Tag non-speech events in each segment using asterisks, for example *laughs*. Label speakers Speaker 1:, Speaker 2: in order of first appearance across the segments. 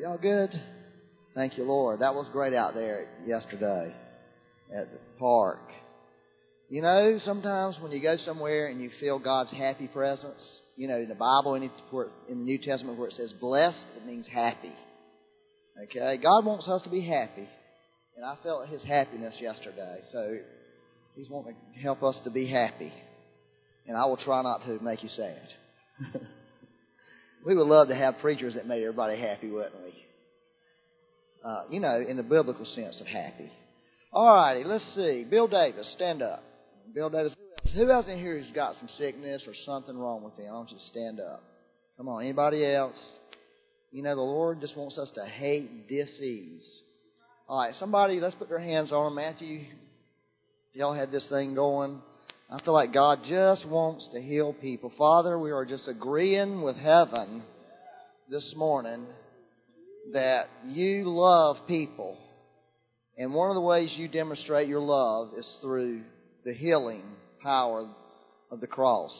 Speaker 1: y'all good? Thank you, Lord. That was great out there yesterday at the park. You know, sometimes when you go somewhere and you feel God's happy presence, you know, in the Bible, in the New Testament where it says blessed, it means happy. Okay? God wants us to be happy. And I felt His happiness yesterday. So He's wanting to help us to be happy. And I will try not to make you sad. *laughs* we would love to have preachers that made everybody happy, wouldn't we? Uh, you know, in the biblical sense of happy. All righty, let's see. Bill Davis, stand up. Bill Davis, who else in here who's got some sickness or something wrong with them? I want you to stand up. Come on, anybody else? You know, the Lord just wants us to hate disease. All right, somebody, let's put their hands on them. Matthew, y'all had this thing going. I feel like God just wants to heal people. Father, we are just agreeing with heaven this morning that you love people. And one of the ways you demonstrate your love is through the healing power of the cross.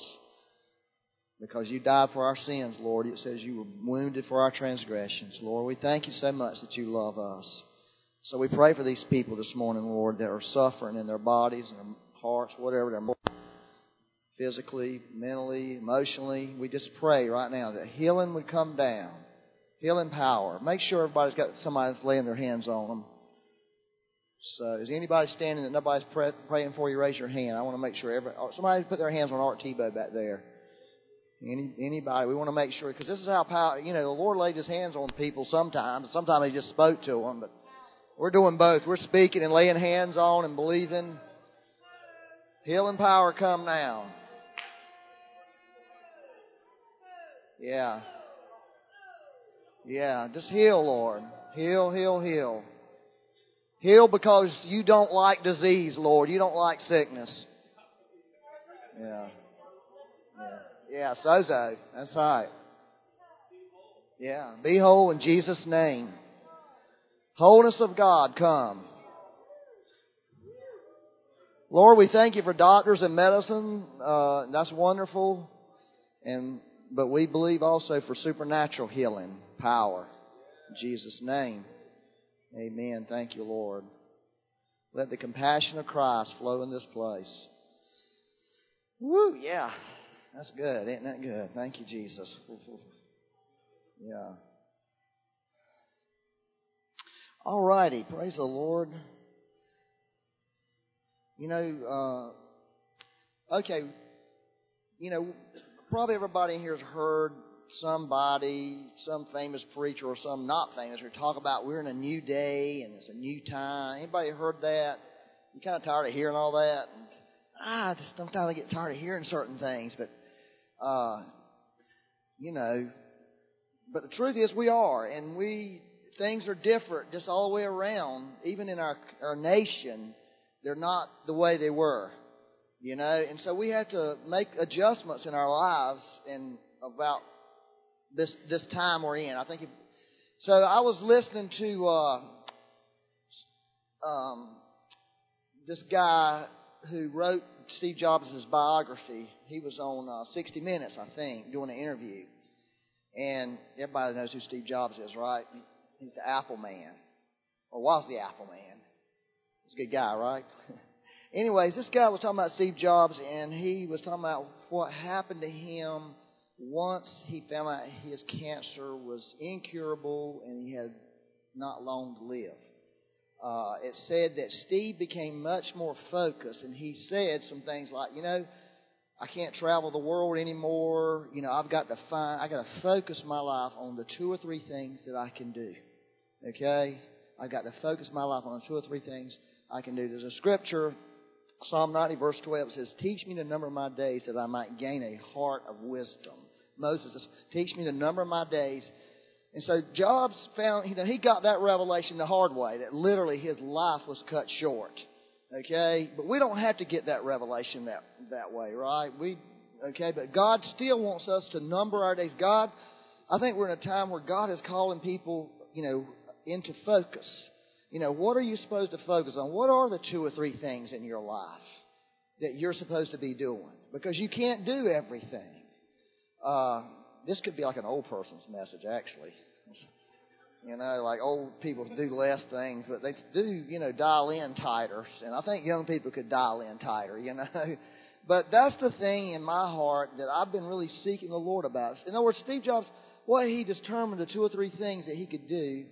Speaker 1: Because you died for our sins, Lord. It says you were wounded for our transgressions. Lord, we thank you so much that you love us. So we pray for these people this morning, Lord, that are suffering in their bodies and hearts, whatever they're more physically, mentally, emotionally. We just pray right now that healing would come down, healing power. Make sure everybody's got somebody that's laying their hands on them. So, is anybody standing that nobody's praying for you? Raise your hand. I want to make sure every oh, somebody put their hands on Art Tebow back there. Any anybody? We want to make sure because this is how power. You know, the Lord laid His hands on people sometimes. Sometimes He just spoke to them, but we're doing both. We're speaking and laying hands on and believing. Healing power come now. Yeah. Yeah. Just heal, Lord. Heal, heal, heal. Heal because you don't like disease, Lord. You don't like sickness. Yeah. Yeah. Yeah, sozo. That's right. Yeah. Be whole in Jesus' name. Wholeness of God come. Lord, we thank you for doctors and medicine. Uh, that's wonderful. And but we believe also for supernatural healing power. In Jesus' name. Amen. Thank you, Lord. Let the compassion of Christ flow in this place. Woo, yeah. That's good. Isn't that good? Thank you, Jesus. *laughs* Yeah. All righty. Praise the Lord. You know, uh, okay, you know, probably everybody here has heard somebody, some famous preacher or some not famous, or talk about we're in a new day and it's a new time. Anybody heard that? You kind of tired of hearing all that? And, ah, just sometimes I get tired of hearing certain things, but uh, you know. But the truth is, we are, and we things are different just all the way around. Even in our our nation, they're not the way they were, you know. And so we have to make adjustments in our lives and about this this time we're in. I think. If, so I was listening to uh, um, this guy who wrote Steve Jobs' biography. He was on uh, 60 Minutes, I think, doing an interview. And everybody knows who Steve Jobs is, right? He's the Apple Man, or was the Apple Man. He's a good guy, right? *laughs* Anyways, this guy was talking about Steve Jobs, and he was talking about what happened to him once he found out his cancer was incurable and he had not long to live. Uh, it said that Steve became much more focused, and he said some things like, you know, I can't travel the world anymore. You know, I've got to find, I got to focus my life on the two or three things that I can do. Okay, I've got to focus my life on two or three things I can do. There's a scripture, Psalm 90, verse 12, says, "Teach me the number of my days that I might gain a heart of wisdom." Moses says, Teach me the number of my days. And so Jobs found, you know, he got that revelation the hard way, that literally his life was cut short. Okay? But we don't have to get that revelation that, that way, right? We, okay? But God still wants us to number our days. God, I think we're in a time where God is calling people, you know, into focus. You know, what are you supposed to focus on? What are the two or three things in your life that you're supposed to be doing? Because you can't do everything. Uh, this could be like an old person's message, actually. You know, like old people do less things, but they do, you know, dial in tighter. And I think young people could dial in tighter, you know. *laughs* But that's the thing in my heart that I've been really seeking the Lord about. In other words, Steve Jobs, what he determined the two or three things that he could do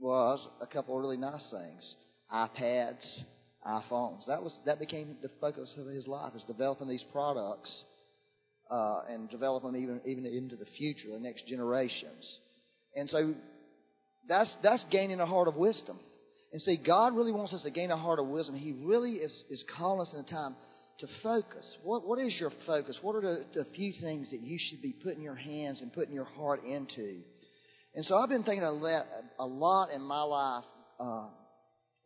Speaker 1: was a couple of really nice things. iPads, iPhones. That was that became the focus of his life is developing these products uh, and developing even even into the future, the next generations. And so that's that's gaining a heart of wisdom. And see, God really wants us to gain a heart of wisdom. He really is, is calling us in a time to focus. What, what is your focus? What are the, the few things that you should be putting your hands and putting your heart into? And so I've been thinking a lot, a lot in my life uh,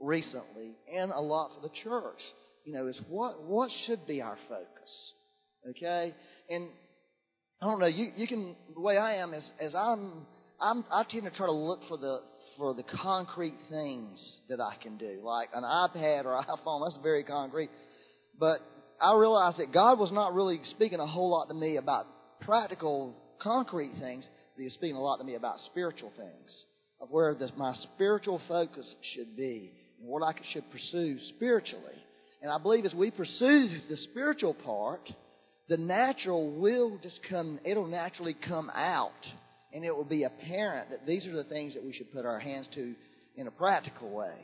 Speaker 1: recently, and a lot for the church. You know, is what what should be our focus? Okay, and I don't know. You you can the way I am is as I'm I'm, I tend to try to look for the for the concrete things that I can do, like an iPad or *laughs* iPhone. That's very concrete. But I realized that God was not really speaking a whole lot to me about practical, concrete things. Was speaking a lot to me about spiritual things, of where my spiritual focus should be, and what I should pursue spiritually. And I believe as we pursue the spiritual part, the natural will just come, it'll naturally come out and it will be apparent that these are the things that we should put our hands to in a practical way.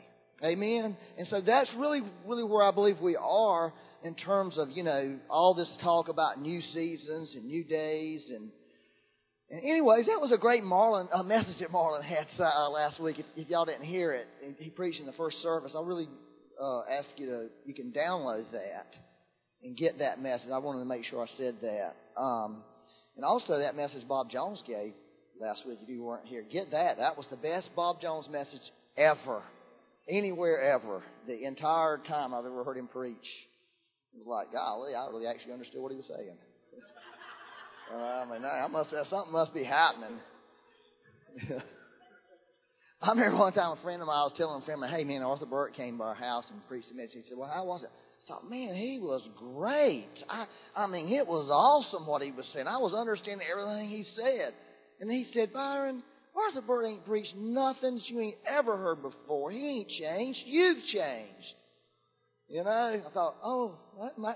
Speaker 1: Amen. And so that's really, really where I believe we are in terms of you know all this talk about new seasons and new days and. And anyways, that was a great Marlon uh, message that Marlon had uh, last week. If, if y'all didn't hear it, he preached in the first service. I really uh, ask you to you can download that and get that message. I wanted to make sure I said that. Um, and also that message Bob Jones gave last week, if you weren't here, get that. That was the best Bob Jones message ever, anywhere ever, the entire time I've ever heard him preach. It was like, golly, I really actually understood what he was saying. I mean, I must something must be happening. *laughs* I remember one time a friend of mine, I was telling a friend, hey man, Arthur Burt came by our house and preached a message. He said, well, how was it? I thought, man, he was great. I, I mean, it was awesome what he was saying. I was understanding everything he said. And he said, Byron, Arthur Burt ain't preached nothing that you ain't ever heard before. He ain't changed. You've changed. You know, I thought, oh,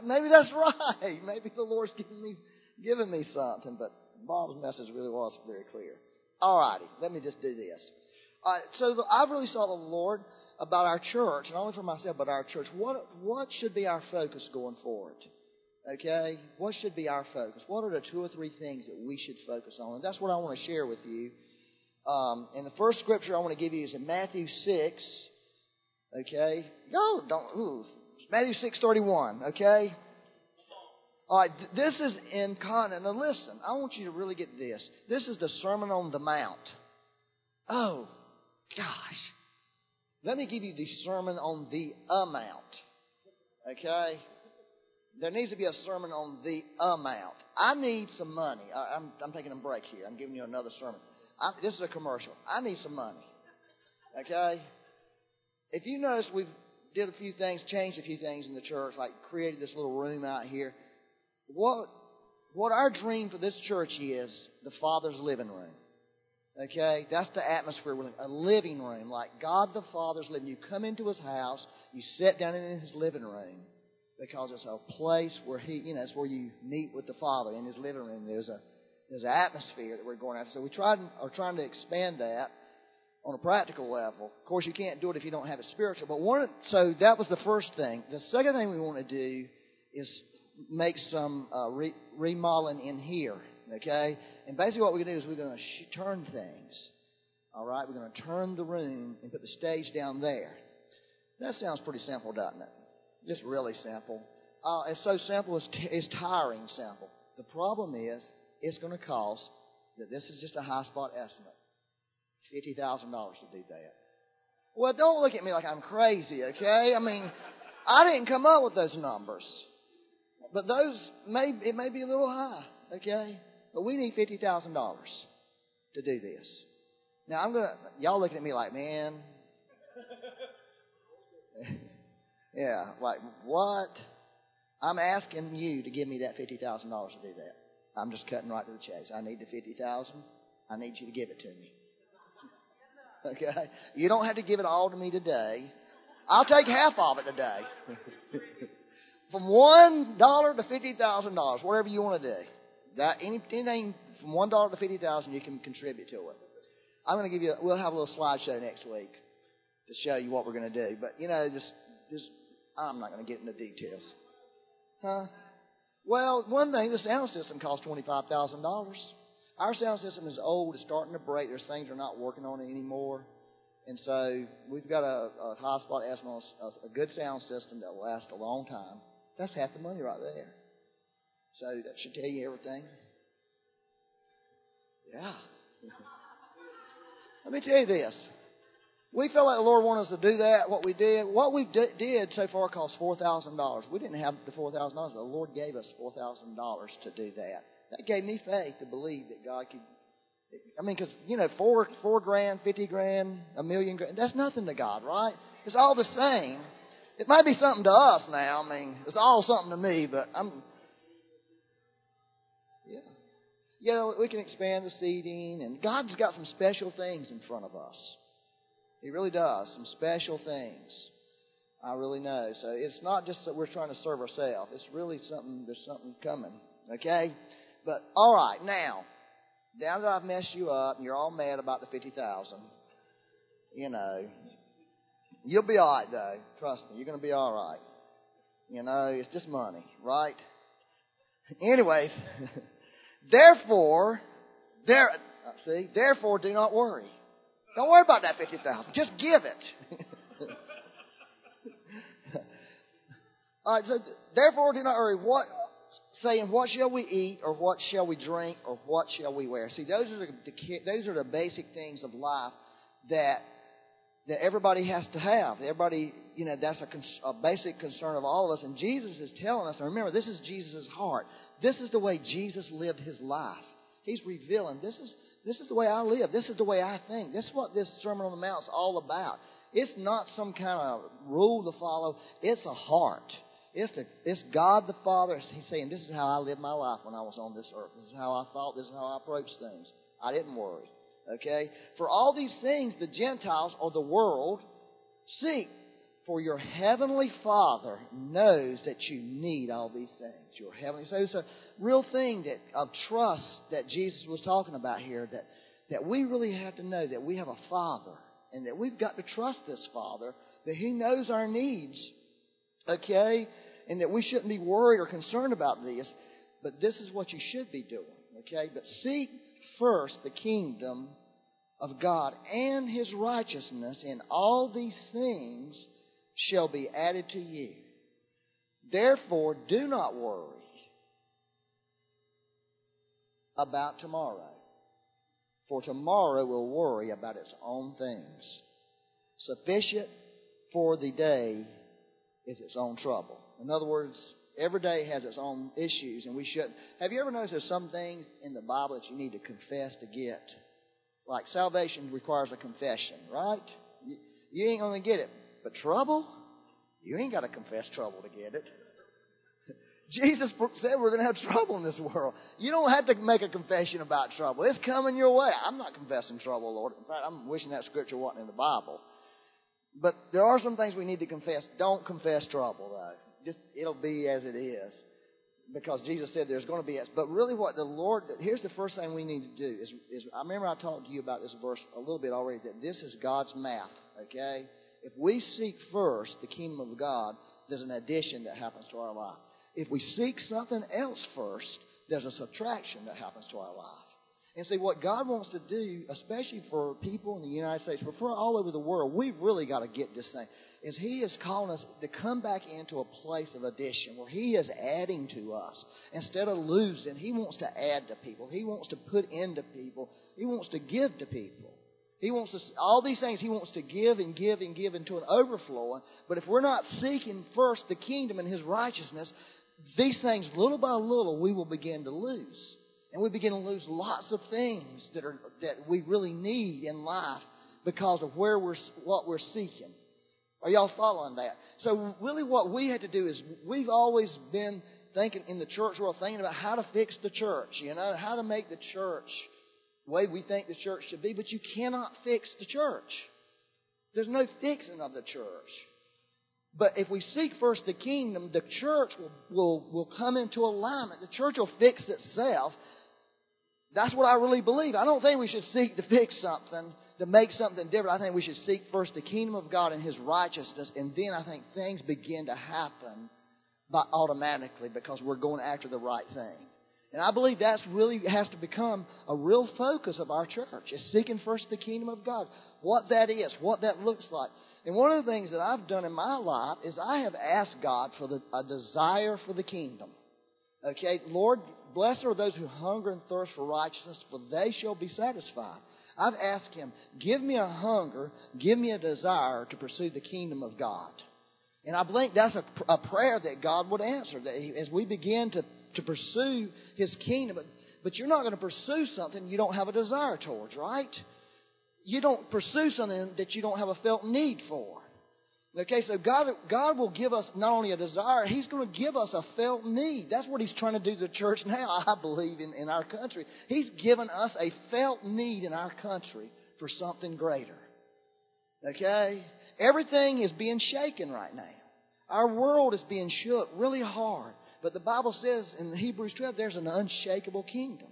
Speaker 1: maybe that's *laughs* right. Maybe the Lord's giving me, giving me something. But Bob's message really was very clear. All righty, let me just do this. Right, so the, I've really sought the Lord about our church, not only for myself, but our church. What, what should be our focus going forward? Okay? What should be our focus? What are the two or three things that we should focus on? And that's what I want to share with you. Um, and the first scripture I want to give you is in Matthew 6. Okay? No, don't. Ooh, Matthew 6.31. Okay? All right, this is in content. Now listen, I want you to really get this. This is the Sermon on the Mount. Oh, gosh. Let me give you the Sermon on the Amount. Okay? there needs to be a sermon on the amount. I need some money. I, am I'm, I'm taking a break here. I'm giving you another sermon. I, this is a commercial. I need some money. Okay? If you notice, we've did a few things, changed a few things in the church, like created this little room out here. What what our dream for this church is the Father's living room. Okay? That's the atmosphere. we're A living room, like God the Father's living. You come into His house, you sit down in His living room, because it's a place where he, you know, it's where you meet with the Father in his living room. There's a there's an atmosphere that we're going after. So we tried are trying to expand that on a practical level. Of course, you can't do it if you don't have it spiritual. But one, so that was the first thing. The second thing we want to do is make some uh, re- remodeling in here. Okay, and basically what we're going to do is we're going to sh- turn things. All right, we're going to turn the room and put the stage down there. That sounds pretty simple, doesn't it? Just really simple. Uh, it's so simple, it's, t- it's tiring simple. The problem is, it's going to cost, that this is just a high spot estimate, $50,000 to do that. Well, don't look at me like I'm crazy, okay? I mean, I didn't come up with those numbers. But those may, it may be a little high, okay? But we need $50,000 to do this. Now, I'm to, y'all looking at me like, man. *laughs* Yeah, like what? I'm asking you to give me that fifty thousand dollars to do that. I'm just cutting right to the chase. I need the fifty thousand. I need you to give it to me. *laughs* Okay? You don't have to give it all to me today. I'll take half of it today. *laughs* from one dollar to fifty thousand dollars, whatever you want to do. That anything from one dollar to fifty thousand, you can contribute to it. I'm going to give you. We'll have a little slideshow next week to show you what we're going to do. But you know, just just I'm not going to get into details. Huh? Well, one thing, the sound system costs twenty five thousand dollars. Our sound system is old; it's starting to break. There's things are not working on it anymore. And so we've got a, a high spot asthma, a, a good sound system that will last a long time. That's half the money right there. So that should tell you everything. Yeah. *laughs* Let me tell you this. We felt like the Lord wanted us to do that, what we did. What we did so far cost $4,000. We didn't have the $4,000. The Lord gave us $4,000 to do that. That gave me faith to believe that God could I mean, because you know, four four grand, fifty grand, a million grand, that's nothing to God, right? It's all the same. It might be something to us now. I mean, it's all something to me, but I'm. Yeah. You know, we can expand the seating, and God's got some special things in front of us. He really does. Some special things. I really know. So it's not just that we're trying to serve ourselves. It's really something, there's something coming. Okay? But, all right, now, now that I've messed you up and you're all mad about the 50000 you know, you'll be all right, though. Trust me, you're going to be all right. You know, it's just money, right? Anyways, *laughs* therefore, there, uh, see, therefore, do not worry. Don't worry about that 50000 Just give it. *laughs* all right, so therefore, do not worry. What saying, What shall we eat, or what shall we drink, or what shall we wear? See, those are the, those are the basic things of life that, that everybody has to have. Everybody, you know, that's a, a basic concern of all of us. And Jesus is telling us, and remember, this is Jesus' heart. This is the way Jesus lived his life. He's revealing, this is, this is the way I live. This is the way I think. This is what this Sermon on the Mount is all about. It's not some kind of rule to follow. It's a heart. It's, the, it's God the Father. He's saying, This is how I lived my life when I was on this earth. This is how I thought. This is how I approached things. I didn't worry. Okay? For all these things, the Gentiles or the world seek. For your heavenly Father knows that you need all these things. Your heavenly so it's a real thing that of trust that Jesus was talking about here. That that we really have to know that we have a Father and that we've got to trust this Father that He knows our needs. Okay? and that we shouldn't be worried or concerned about this, but this is what you should be doing, okay? But seek first the kingdom of God and his righteousness, and all these things shall be added to you. Therefore, do not worry about tomorrow, for tomorrow will worry about its own things. Sufficient for the day is its own trouble. In other words, every day has its own issues, and we shouldn't. Have you ever noticed there's some things in the Bible that you need to confess to get? Like salvation requires a confession, right? You, you ain't going to get it. But trouble? You ain't got to confess trouble to get it. *laughs* Jesus said we're going to have trouble in this world. You don't have to make a confession about trouble. It's coming your way. I'm not confessing trouble, Lord. In fact, I'm wishing that scripture wasn't in the Bible. But there are some things we need to confess. Don't confess trouble, though just it'll be as it is because Jesus said there's going to be as. But really, what the Lord here's the first thing we need to do is, is I remember I talked to you about this verse a little bit already that this is God's math. Okay, if we seek first the kingdom of God, there's an addition that happens to our life. If we seek something else first, there's a subtraction that happens to our life. And see, what God wants to do, especially for people in the United States, but for all over the world, we've really got to get this thing is He is calling us to come back into a place of addition where He is adding to us. Instead of losing, He wants to add to people. He wants to put into people. He wants to give to people. He wants to, all these things He wants to give and give and give into an overflowing. But if we're not seeking first the kingdom and His righteousness, these things, little by little, we will begin to lose. And we begin to lose lots of things that, are, that we really need in life because of where we're, what we're seeking. Are y'all following that? So really what we had to do is we've always been thinking in the church world, thinking about how to fix the church, you know, how to make the church the way we think the church should be, but you cannot fix the church. There's no fixing of the church. But if we seek first the kingdom, the church will, will, will come into alignment. The church will fix itself. That's what I really believe. I don't think we should seek to fix something, to make something different. I think we should seek first the kingdom of God and His righteousness, and then I think things begin to happen by automatically because we're going after the right thing. And I believe that's really has to become a real focus of our church, is seeking first the kingdom of God. What that is, what that looks like. And one of the things that I've done in my life is I have asked God for the, a desire for the kingdom. Okay, Lord, blessed are those who hunger and thirst for righteousness, for they shall be satisfied. I've asked Him, give me a hunger, give me a desire to pursue the kingdom of God. And I believe that's a, a prayer that God would answer. That he, as we begin to to pursue His kingdom. But, but you're not going to pursue something you don't have a desire towards, right? You don't pursue something that you don't have a felt need for. Okay, so God, God will give us not only a desire, He's going to give us a felt need. That's what He's trying to do to the church now, *laughs* I believe, in, in our country. He's given us a felt need in our country for something greater. Okay? Everything is being shaken right now. Our world is being shook really hard. But the Bible says in Hebrews 12, there's an unshakable kingdom.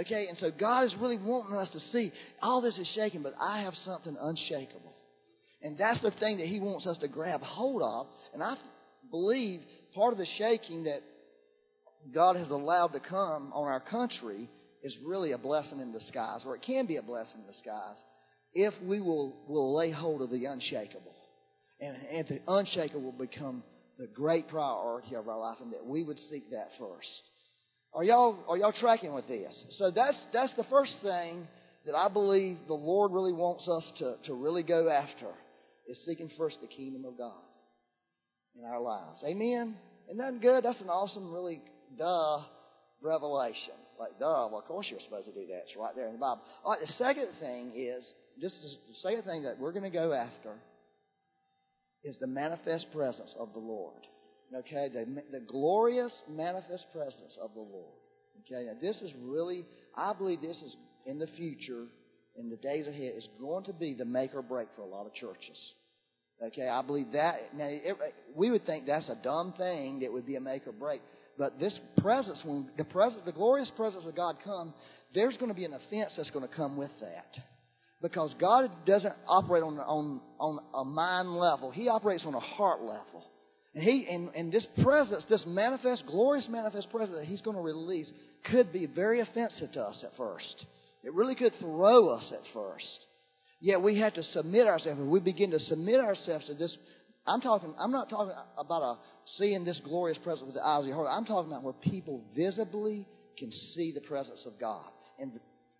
Speaker 1: Okay, and so God is really wanting us to see all this is shaken, but I have something unshakable. And that's the thing that He wants us to grab hold of. And I believe part of the shaking that God has allowed to come on our country is really a blessing in disguise, or it can be a blessing in disguise, if we will, will lay hold of the unshakable. And, and the unshakable will become the great priority of our life and that we would seek that first. Are y'all, are y'all tracking with this? So that's, that's the first thing that I believe the Lord really wants us to, to really go after is seeking first the kingdom of God in our lives. Amen? Isn't that good? That's an awesome, really, duh, revelation. Like, duh, well, of course you're supposed to do that. It's right there in the Bible. All right, the second thing is, this is the second thing that we're going to go after is the manifest presence of the Lord. Okay, the, the glorious manifest presence of the Lord. Okay, now this is really, I believe this is in the future, in the days ahead, is going to be the make or break for a lot of churches. Okay, I believe that. Now, it, we would think that's a dumb thing that would be a make or break. But this presence, when the presence, the glorious presence of God come, there's going to be an offense that's going to come with that. Because God doesn't operate on, on, on a mind level. He operates on a heart level. And he and, and this presence, this manifest, glorious manifest presence that he's going to release could be very offensive to us at first. It really could throw us at first. Yet we have to submit ourselves. If we begin to submit ourselves to this, I'm talking. I'm not talking about a, seeing this glorious presence with the eyes of your heart. I'm talking about where people visibly can see the presence of God. And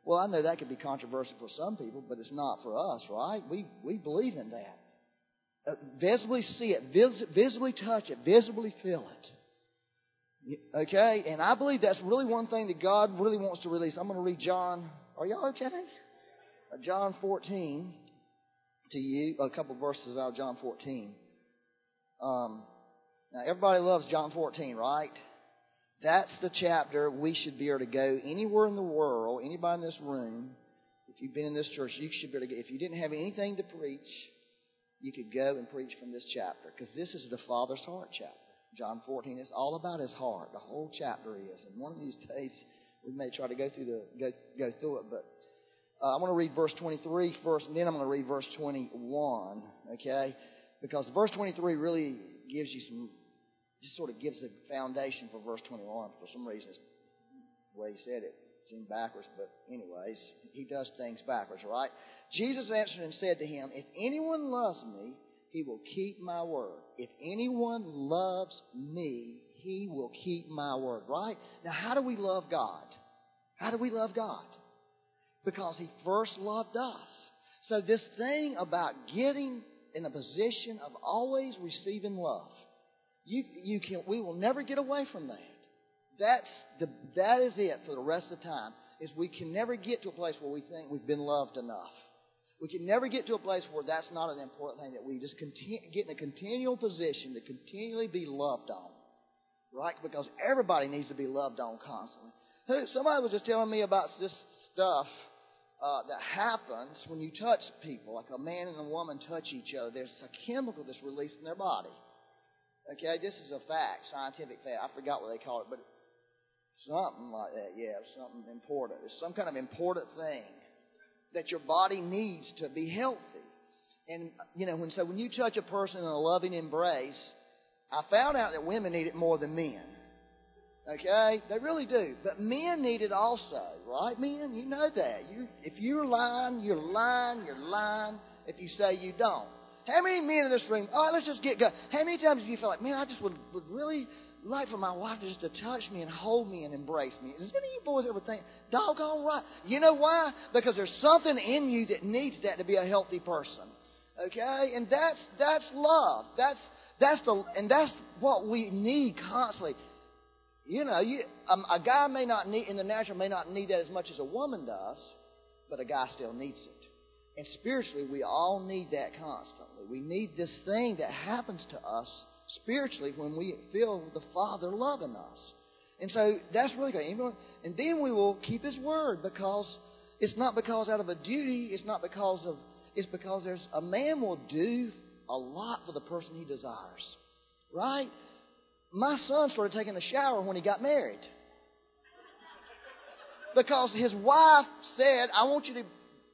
Speaker 1: well, I know that could be controversial for some people, but it's not for us, right? We, we believe in that. Uh, visibly see it, vis- visibly touch it, visibly feel it. Okay? And I believe that's really one thing that God really wants to release. I'm going to read John. Are y'all okay? Uh, John 14 to you, a couple verses out of John 14. Um, now, everybody loves John 14, right? That's the chapter we should be able to go anywhere in the world, anybody in this room. If you've been in this church, you should be able to go. If you didn't have anything to preach, you could go and preach from this chapter because this is the Father's heart chapter. John 14 is all about His heart. The whole chapter is. And one of these days, we may try to go through the go go through it, but uh, I'm going to read verse 23 first, and then I'm going to read verse 21. Okay, because verse 23 really gives you some just sort of gives the foundation for verse 21. For some reason, it's the way he said it seemed backwards, but anyways, he does things backwards, right? Jesus answered and said to him, If anyone loves me, he will keep my word. If anyone loves me, he will keep my word, right? Now, how do we love God? How do we love God? Because he first loved us. So, this thing about getting in a position of always receiving love you, you can, we will never get away from that. That's the, that is it for the rest of the time. Is we can never get to a place where we think we've been loved enough. We can never get to a place where that's not an important thing. That we just get in a continual position to continually be loved on, right? Because everybody needs to be loved on constantly. Somebody was just telling me about this stuff uh, that happens when you touch people, like a man and a woman touch each other. There's a chemical that's released in their body. Okay, this is a fact, scientific fact. I forgot what they call it, but something like that. Yeah, something important. It's some kind of important thing that your body needs to be healthy. And you know, when so when you touch a person in a loving embrace, I found out that women need it more than men. Okay? They really do. But men need it also, right, men? You know that. You, if you're lying, you're lying, you're lying if you say you don't. How many men in this room, all right, let's just get going. How many times do you feel like, man, I just would, would really like for my wife just to touch me and hold me and embrace me? Does any of you boys ever think, doggone right? You know why? Because there's something in you that needs that to be a healthy person. Okay? And that's, that's love. That's, that's the, and that's what we need constantly. You know, you, um, a guy may not need, in the natural, may not need that as much as a woman does, but a guy still needs it. And spiritually, we all need that constantly. We need this thing that happens to us spiritually when we feel the Father loving us. And so that's really good. And then we will keep His word because it's not because out of a duty, it's not because of, it's because there's a man will do a lot for the person he desires. Right? My son started taking a shower when he got married. Because his wife said, I want you to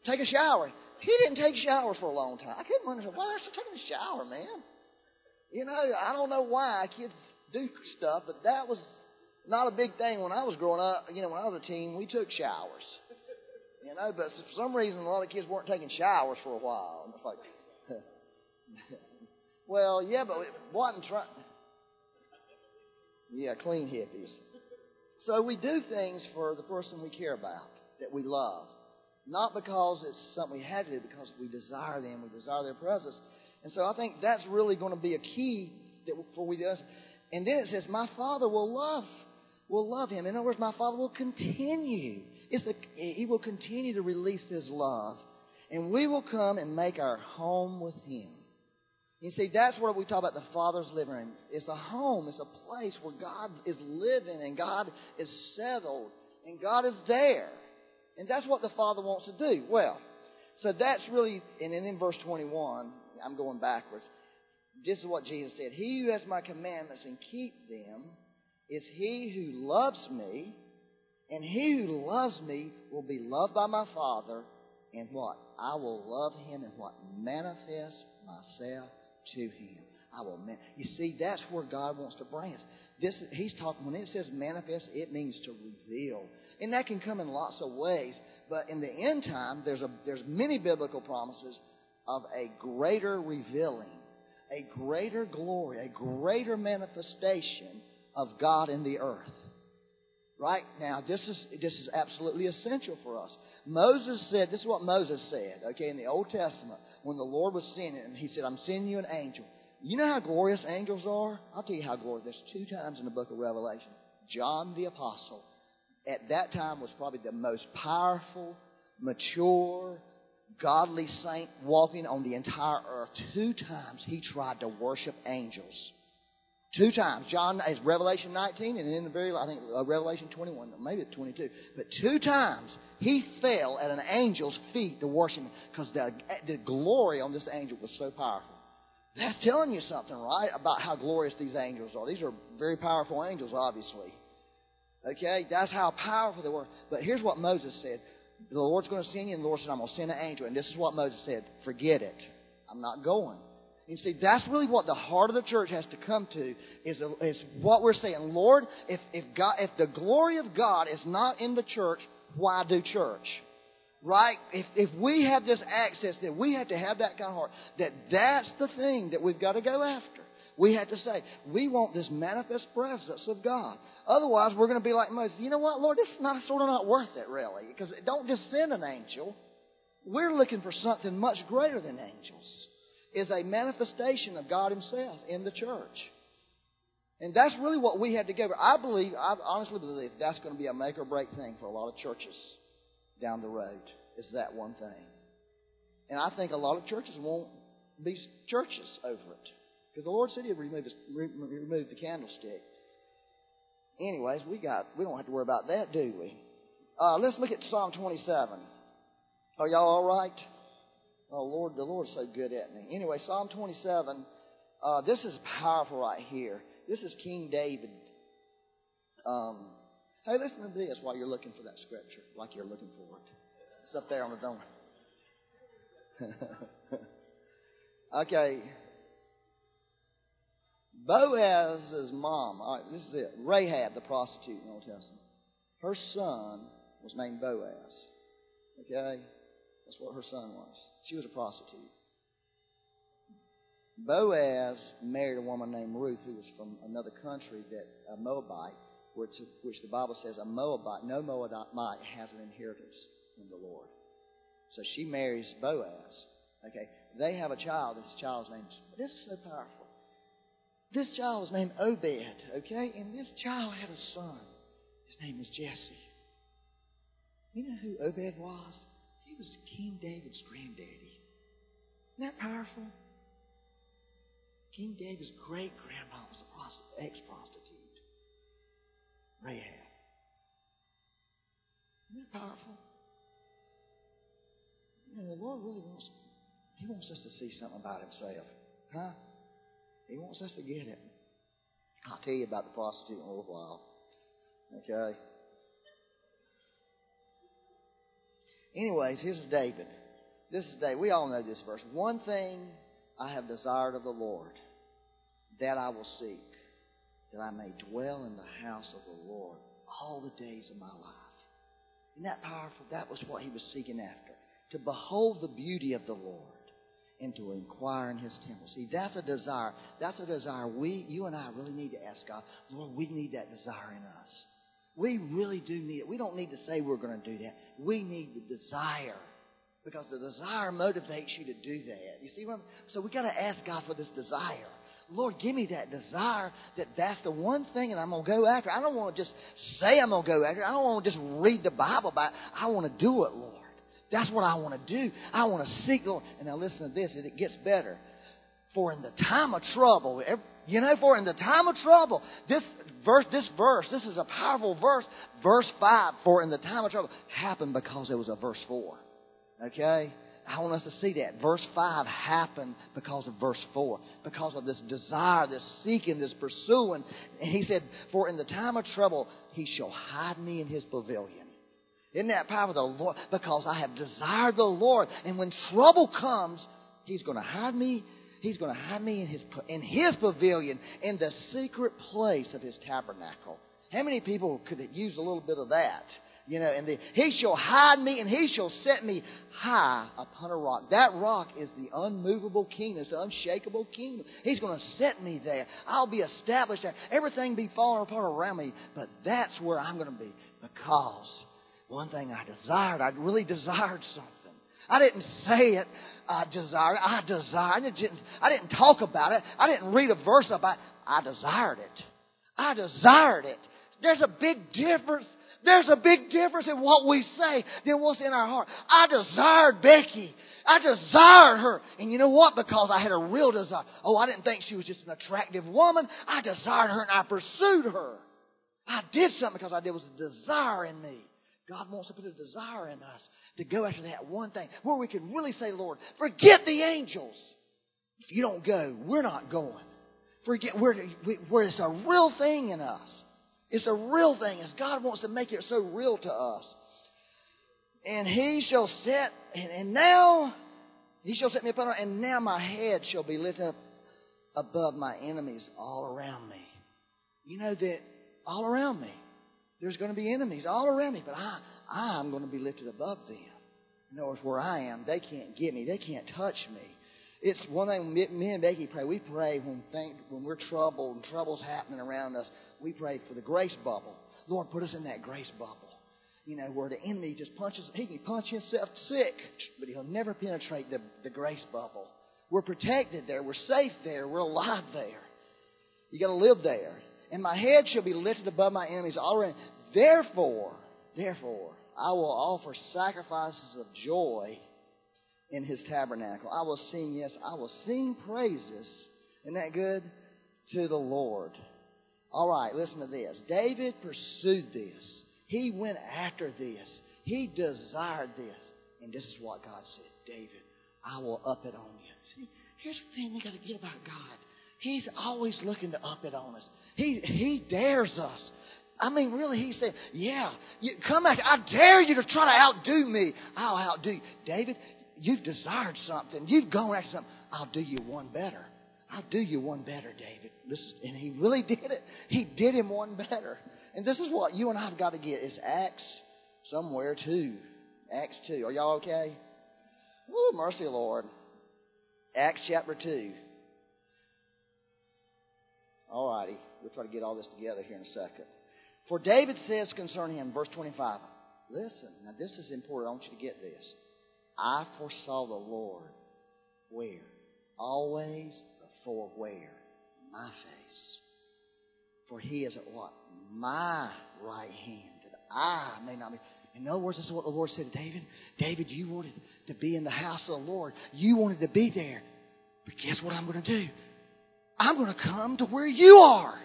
Speaker 1: take a shower. He didn't take showers for a long time. I couldn't understand why they're still taking a shower, man. You know, I don't know why kids do stuff, but that was not a big thing when I was growing up. You know, when I was a teen, we took showers. You know, but for some reason, a lot of kids weren't taking showers for a while. And it's like, *laughs* well, yeah, but it wasn't trying. Yeah, clean hippies. So we do things for the person we care about, that we love. Not because it's something we had to do, because we desire them, we desire their presence. And so I think that's really going to be a key that for we do. And then it says, "My Father will love, will love him." In other words, my Father will continue. It's a, he will continue to release His love, and we will come and make our home with Him. You see, that's what we talk about the Father's living room. It's a home, it's a place where God is living and God is settled and God is there. And that's what the Father wants to do. Well, so that's really, and then in verse 21, I'm going backwards. This is what Jesus said He who has my commandments and keep them is he who loves me, and he who loves me will be loved by my Father, and what? I will love him and what? Manifest myself to him. I will. Man- you see, that's where God wants to bring us. This He's talking when it says manifest, it means to reveal, and that can come in lots of ways. But in the end time, there's a there's many biblical promises of a greater revealing, a greater glory, a greater manifestation of God in the earth. Right now, this is this is absolutely essential for us. Moses said, "This is what Moses said." Okay, in the Old Testament, when the Lord was sending, him, He said, "I'm sending you an angel." You know how glorious angels are? I'll tell you how glorious. There's two times in the Book of Revelation. John the apostle, at that time, was probably the most powerful, mature, godly saint walking on the entire earth. Two times he tried to worship angels. Two times. John is Revelation 19 and in the very, I think, uh, Revelation 21, maybe 22. But two times he fell at an angel's feet to worship him because the, the glory on this angel was so powerful. That's telling you something, right, about how glorious these angels are. These are very powerful angels, obviously. Okay? That's how powerful they were. But here's what Moses said The Lord's going to send you, and the Lord said, I'm going to send an angel. And this is what Moses said Forget it. I'm not going. You see, that's really what the heart of the church has to come to is, is what we're saying. Lord, if, if, God, if the glory of God is not in the church, why do church? Right? If, if we have this access, that we have to have that kind of heart, that that's the thing that we've got to go after. We have to say, we want this manifest presence of God. Otherwise, we're going to be like Moses. You know what, Lord? This is not sort of not worth it, really, because don't just send an angel. We're looking for something much greater than angels is a manifestation of God Himself in the church. And that's really what we had to go. I believe, I honestly believe that's going to be a make or break thing for a lot of churches down the road, is that one thing. And I think a lot of churches won't be churches over it. Because the Lord said He'd remove, remove the candlestick. Anyways, we got we don't have to worry about that, do we? Uh, let's look at Psalm 27. Are y'all all right? Oh, Lord, the Lord's so good at me. Anyway, Psalm 27. Uh, this is powerful right here. This is King David. Um, hey, listen to this while you're looking for that scripture, like you're looking for it. It's up there on the door. *laughs* okay. Boaz's mom, all right, this is it. Rahab, the prostitute in the Old Testament. Her son was named Boaz. Okay? That's what her son was. She was a prostitute. Boaz married a woman named Ruth who was from another country that a Moabite, which, which the Bible says a Moabite, no Moabite has an inheritance in the Lord. So she marries Boaz. Okay, they have a child. This child's name is, this is so powerful. This child was named Obed, okay? And this child had a son. His name was Jesse. You know who Obed was? Was King David's granddaddy. Isn't that powerful? King David's great grandma was an ex prostitute, Rahab. Isn't that powerful? Know, the Lord really wants, He wants us to see something about Himself. Huh? He wants us to get it. I'll tell you about the prostitute in a little while. Okay? Anyways, here's David. This is David. We all know this verse. One thing I have desired of the Lord, that I will seek, that I may dwell in the house of the Lord all the days of my life. Isn't that powerful? That was what he was seeking after. To behold the beauty of the Lord and to inquire in his temple. See, that's a desire. That's a desire we, you and I really need to ask God, Lord, we need that desire in us. We really do need it. We don't need to say we're going to do that. We need the desire. Because the desire motivates you to do that. You see what I'm, so we got to ask God for this desire. Lord, give me that desire that that's the one thing that I'm going to go after. I don't want to just say I'm going to go after it. I don't want to just read the Bible about it. I want to do it, Lord. That's what I want to do. I want to seek Lord. And now listen to this, and it gets better. For in the time of trouble, you know, for in the time of trouble, this verse, this verse, this is a powerful verse. Verse 5, for in the time of trouble, happened because it was a verse 4. Okay? I want us to see that. Verse 5 happened because of verse 4, because of this desire, this seeking, this pursuing. And he said, For in the time of trouble, he shall hide me in his pavilion. Isn't that powerful? The Lord, because I have desired the Lord. And when trouble comes, he's going to hide me He's going to hide me in his, in his pavilion, in the secret place of his tabernacle. How many people could use a little bit of that? You know, and the, he shall hide me and he shall set me high upon a rock. That rock is the unmovable kingdom, the unshakable kingdom. He's going to set me there. I'll be established there. Everything be falling apart around me, but that's where I'm going to be because one thing I desired, I really desired something. I didn't say it. I desired it. I desired it. I didn't talk about it. I didn't read a verse about it. I desired it. I desired it. There's a big difference. There's a big difference in what we say than what's in our heart. I desired Becky. I desired her. And you know what? Because I had a real desire. Oh, I didn't think she was just an attractive woman. I desired her and I pursued her. I did something because I did was a desire in me. God wants to put a desire in us to go after that one thing where we can really say, Lord, forget the angels. If you don't go, we're not going. Forget where, where it's a real thing in us. It's a real thing as God wants to make it so real to us. And he shall set, and, and now he shall set me upon, and now my head shall be lifted up above my enemies all around me. You know that all around me. There's going to be enemies all around me, but I, I'm going to be lifted above them. In other words, where I am, they can't get me. They can't touch me. It's one thing me and Becky pray. We pray when think, when we're troubled and trouble's happening around us. We pray for the grace bubble. Lord, put us in that grace bubble. You know, where the enemy just punches, he can punch himself sick, but he'll never penetrate the, the grace bubble. We're protected there. We're safe there. We're alive there. You got to live there. And my head shall be lifted above my enemies around. Therefore, therefore, I will offer sacrifices of joy in his tabernacle. I will sing, yes, I will sing praises. Isn't that good? To the Lord. All right, listen to this. David pursued this. He went after this. He desired this. And this is what God said David, I will up it on you. See, here's the thing we got to get about God. He's always looking to up it on us. He, he dares us. I mean, really, he said, Yeah, you, come back. I dare you to try to outdo me. I'll outdo you. David, you've desired something. You've gone after something. I'll do you one better. I'll do you one better, David. This and he really *laughs* did it. He did him one better. And this is what you and I have got to get is Acts somewhere two. Acts two. Are y'all okay? Woo, mercy, Lord. Acts chapter two. All righty. We'll try to get all this together here in a second. For David says concerning him, verse 25, listen, now this is important. I want you to get this. I foresaw the Lord where? Always before where? My face. For he is at what? My right hand, that I may not be. In other words, this is what the Lord said to David. David, you wanted to be in the house of the Lord. You wanted to be there. But guess what I'm going to do? I'm going to come to where you are.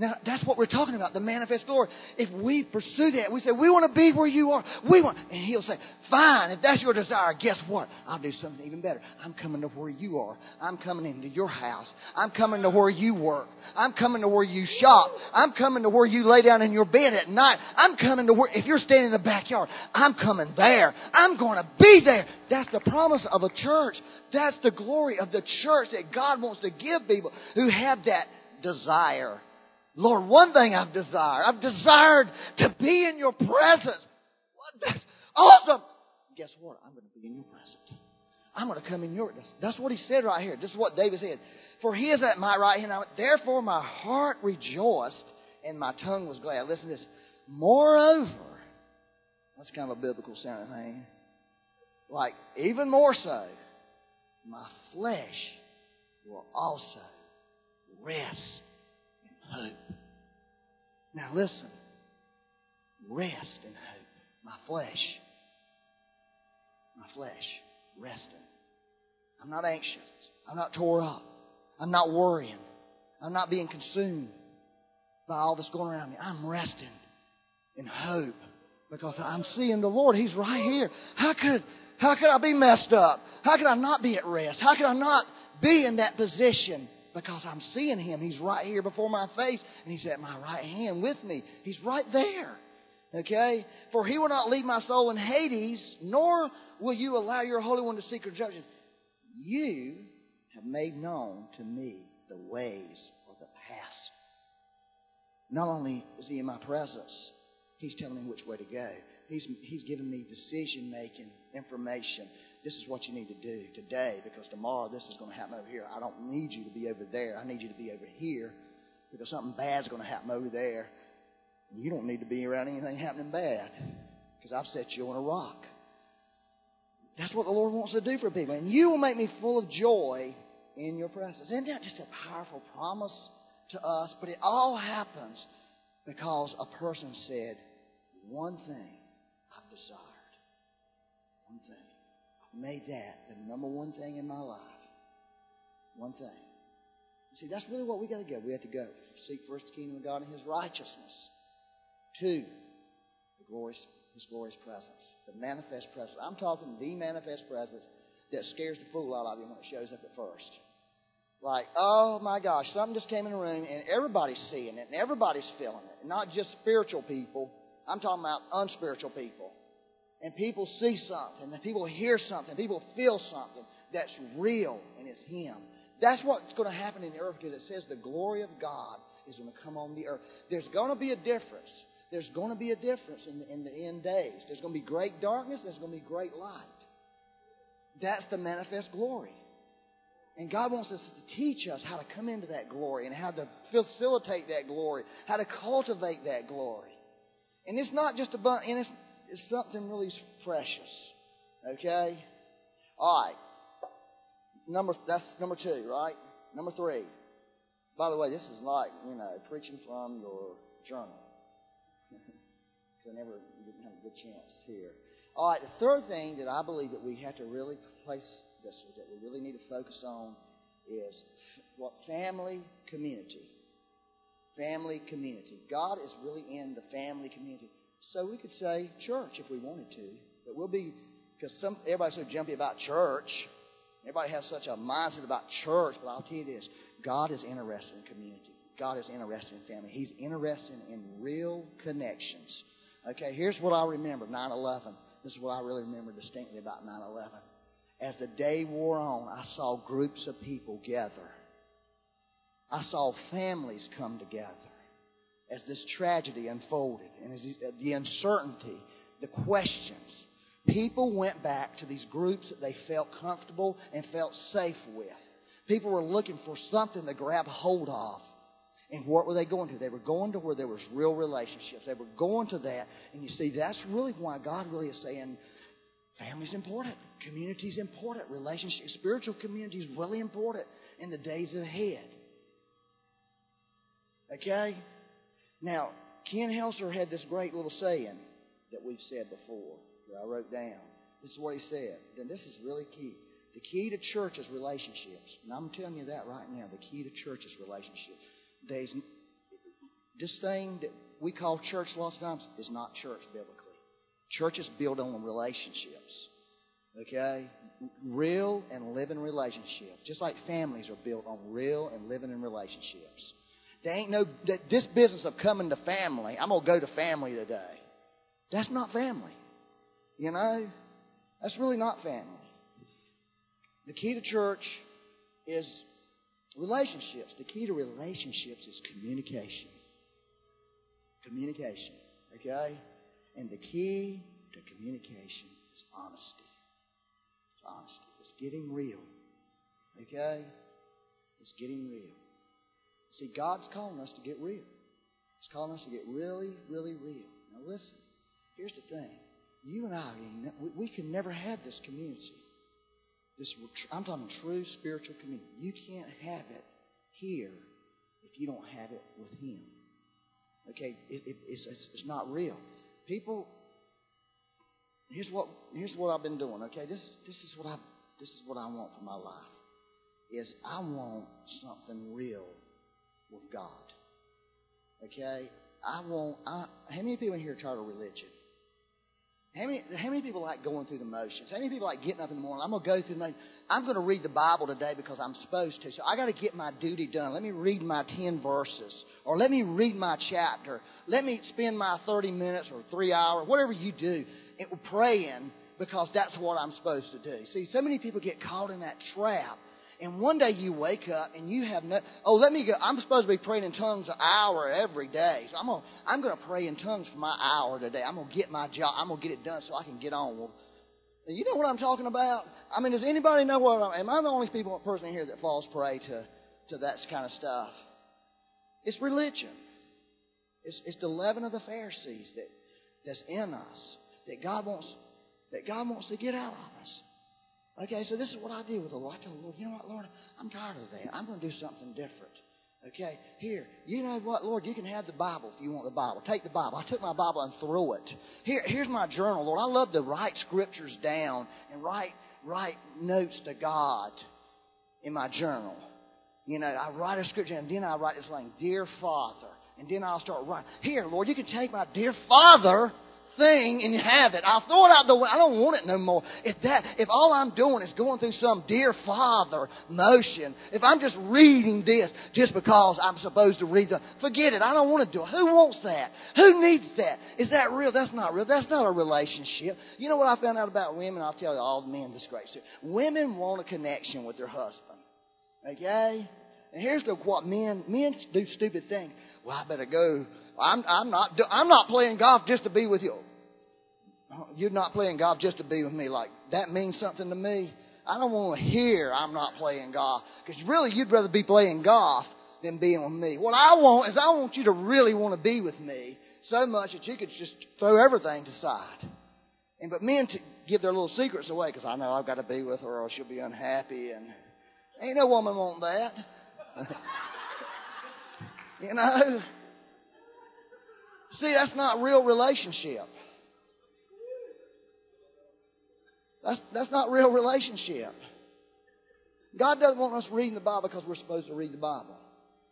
Speaker 1: Now, that's what we're talking about, the manifest glory. If we pursue that, we say, we want to be where you are. We want, and he'll say, fine, if that's your desire, guess what? I'll do something even better. I'm coming to where you are. I'm coming into your house. I'm coming to where you work. I'm coming to where you shop. I'm coming to where you lay down in your bed at night. I'm coming to where, if you're standing in the backyard, I'm coming there. I'm going to be there. That's the promise of a church. That's the glory of the church that God wants to give people who have that desire Lord, one thing I've desired. I've desired to be in your presence. What? That's awesome. Guess what? I'm going to be in your presence. I'm going to come in your. That's what he said right here. This is what David said. For he is at my right hand. Therefore, my heart rejoiced and my tongue was glad. Listen to this. Moreover, that's kind of a biblical sounding thing. Like, even more so, my flesh will also rest hope. Now listen. Rest in hope. My flesh. My flesh. Resting. I'm not anxious. I'm not tore up. I'm not worrying. I'm not being consumed by all that's going around me. I'm resting in hope because I'm seeing the Lord. He's right here. How could how could I be messed up? How could I not be at rest? How could I not be in that position? Because I'm seeing him. He's right here before my face, and he's at my right hand with me. He's right there. Okay? For he will not leave my soul in Hades, nor will you allow your Holy One to seek judgment. You have made known to me the ways of the past. Not only is he in my presence, he's telling me which way to go. He's, he's giving me decision making information this is what you need to do today because tomorrow this is going to happen over here. I don't need you to be over there. I need you to be over here because something bad's going to happen over there. You don't need to be around anything happening bad because I've set you on a rock. That's what the Lord wants to do for people. And you will make me full of joy in your presence. Isn't that just a powerful promise to us? But it all happens because a person said, One thing I've desired. One thing made that the number one thing in my life. One thing. See, that's really what we got to go. We have to go seek first the kingdom of God and His righteousness. Two, the glorious, His glorious presence, the manifest presence. I'm talking the manifest presence that scares the fool out of you when it shows up at first. Like, oh my gosh, something just came in the room and everybody's seeing it and everybody's feeling it. Not just spiritual people. I'm talking about unspiritual people and people see something, and people hear something, people feel something that's real and it's Him. That's what's going to happen in the earth because it says the glory of God is going to come on the earth. There's going to be a difference. There's going to be a difference in the, in the end days. There's going to be great darkness, there's going to be great light. That's the manifest glory. And God wants us to teach us how to come into that glory and how to facilitate that glory, how to cultivate that glory. And it's not just about, and it's, is something really precious. Okay? All right. Number that's number two, right? Number three. By the way, this is like, you know, preaching from your journal. *laughs* Because I never didn't have a good chance here. All right, the third thing that I believe that we have to really place this, that we really need to focus on is what family community. family community. God is really in the family community. So we could say church if we wanted to, but we'll be because some everybody's so jumpy about church. Everybody has such a mindset about church, but I'll tell you this: God is interested in community. God is interested in family. He's interested in real connections. Okay, here's what I remember 9 11. This is what I really remember distinctly about 9 11. As the day wore on, I saw groups of people gather. I saw families come together as this tragedy unfolded and as the uncertainty, the questions. People went back to these groups that they felt comfortable and felt safe with. People were looking for something to grab hold of. And what were they going to? They were going to where there was real relationships. They were going to that. And you see, that's really why God really is saying family's important, community's important, relationship, spiritual community is really important in the days ahead. Okay? Now, Ken Helser had this great little saying that we've said before that I wrote down. This is what he said. Then this is really key. The key to church is relationships. And I'm telling you that right now. The key to church is relationships. There's, this thing that we call church lots of times is not church biblically. Church is built on relationships. Okay? Real and living relationships. Just like families are built on real and living in relationships. There ain't no, this business of coming to family, I'm going to go to family today. That's not family. You know? That's really not family. The key to church is relationships. The key to relationships is communication. Communication. Okay? And the key to communication is honesty. It's honesty. It's getting real. Okay? It's getting real. See, God's calling us to get real. He's calling us to get really, really real. Now, listen. Here's the thing. You and I, we can never have this community. This, I'm talking true spiritual community. You can't have it here if you don't have it with Him. Okay, it, it, it's, it's not real. People, here's what here's what I've been doing. Okay, this this is what I this is what I want for my life. Is I want something real with God. Okay? I won't. I, how many people in here are charter religion? How many, how many people like going through the motions? How many people like getting up in the morning? I'm going to go through the motions. I'm going to read the Bible today because I'm supposed to. So I got to get my duty done. Let me read my 10 verses. Or let me read my chapter. Let me spend my 30 minutes or three hours, whatever you do, praying because that's what I'm supposed to do. See, so many people get caught in that trap and one day you wake up and you have no, oh, let me go. I'm supposed to be praying in tongues an hour every day. So I'm going to, I'm to pray in tongues for my hour today. I'm going to get my job. I'm going to get it done so I can get on. Well, you know what I'm talking about? I mean, does anybody know what I'm, am I the only people, person in here that falls prey to, to that kind of stuff? It's religion. It's, it's the leaven of the Pharisees that, that's in us that God wants, that God wants to get out of us. Okay, so this is what I did with the Lord. I told the Lord, you know what, Lord, I'm tired of that. I'm going to do something different. Okay, here, you know what, Lord, you can have the Bible if you want the Bible. Take the Bible. I took my Bible and threw it. Here, here's my journal, Lord. I love to write scriptures down and write write notes to God in my journal. You know, I write a scripture and then I write this line, Dear Father. And then I'll start writing. Here, Lord, you can take my dear Father thing and you have it. I'll throw it out the way. I don't want it no more. If that, if all I'm doing is going through some dear father motion, if I'm just reading this just because I'm supposed to read the, forget it. I don't want to do it. Who wants that? Who needs that? Is that real? That's not real. That's not a relationship. You know what I found out about women? I'll tell you all the men this great story. Women want a connection with their husband. Okay? And here's the what men men do stupid things. Well, I better go I'm, I'm, not, I'm not playing golf just to be with you. Oh, you're not playing golf just to be with me. Like, that means something to me. I don't want to hear I'm not playing golf. Because really, you'd rather be playing golf than being with me. What I want is I want you to really want to be with me so much that you could just throw everything aside. And but men to give their little secrets away because I know I've got to be with her or she'll be unhappy and ain't no woman want that. *laughs* you know. See, that's not real relationship. That's, that's not real relationship. God doesn't want us reading the Bible because we're supposed to read the Bible.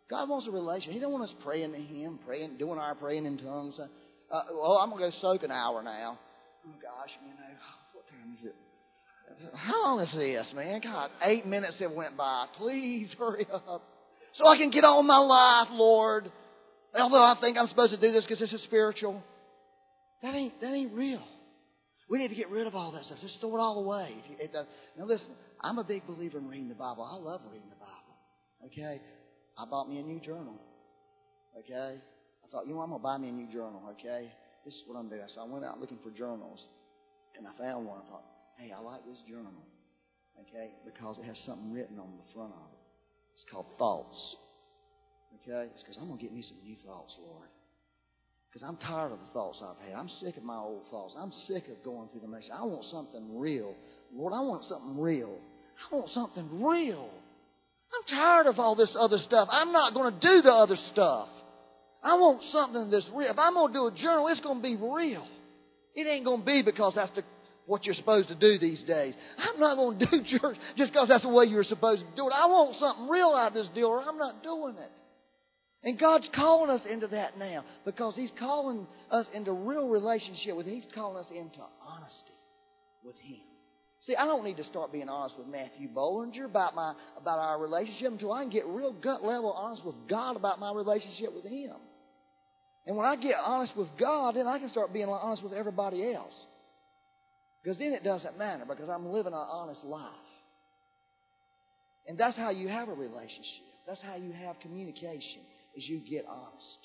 Speaker 1: God wants a relationship. He don't want us praying to Him, praying, doing our praying in tongues. Uh, well, I'm gonna go soak an hour now. Oh gosh, you know, *sighs* what time is it? How long is this, man? God, eight minutes have went by. Please *laughs* hurry up. So I can get on my life, Lord. Although I think I'm supposed to do this because this is spiritual. That ain't, that ain't real. We need to get rid of all that stuff. Just throw it all away. Now listen, I'm a big believer in reading the Bible. I love reading the Bible. Okay? I bought me a new journal. Okay? I thought, you know, I'm going to buy me a new journal. Okay? This is what I'm doing. So I went out looking for journals. And I found one. I thought, hey, I like this journal. Okay? Because it has something written on the front of it. It's called thoughts. Okay? It's because I'm going to get me some new thoughts, Lord. Because I'm tired of the thoughts I've had. I'm sick of my old thoughts. I'm sick of going through the motions. I want something real. Lord, I want something real. I want something real. I'm tired of all this other stuff. I'm not going to do the other stuff. I want something that's real. If I'm going to do a journal, it's going to be real. It ain't going to be because that's the what you're supposed to do these days. I'm not going *laughs* to do church just because that's the way you're supposed to do it. I want something real out of this deal, or I'm not doing it. And God's calling us into that now because He's calling us into real relationship with Him. He's calling us into honesty with Him. See, I don't need to start being honest with Matthew Bollinger about my about our relationship until I can get real gut level honest with God about my relationship with Him. And when I get honest with God, then I can start being honest with everybody else. Because then it doesn't matter because I'm living an honest life. And that's how you have a relationship. That's how you have communication, is you get honest.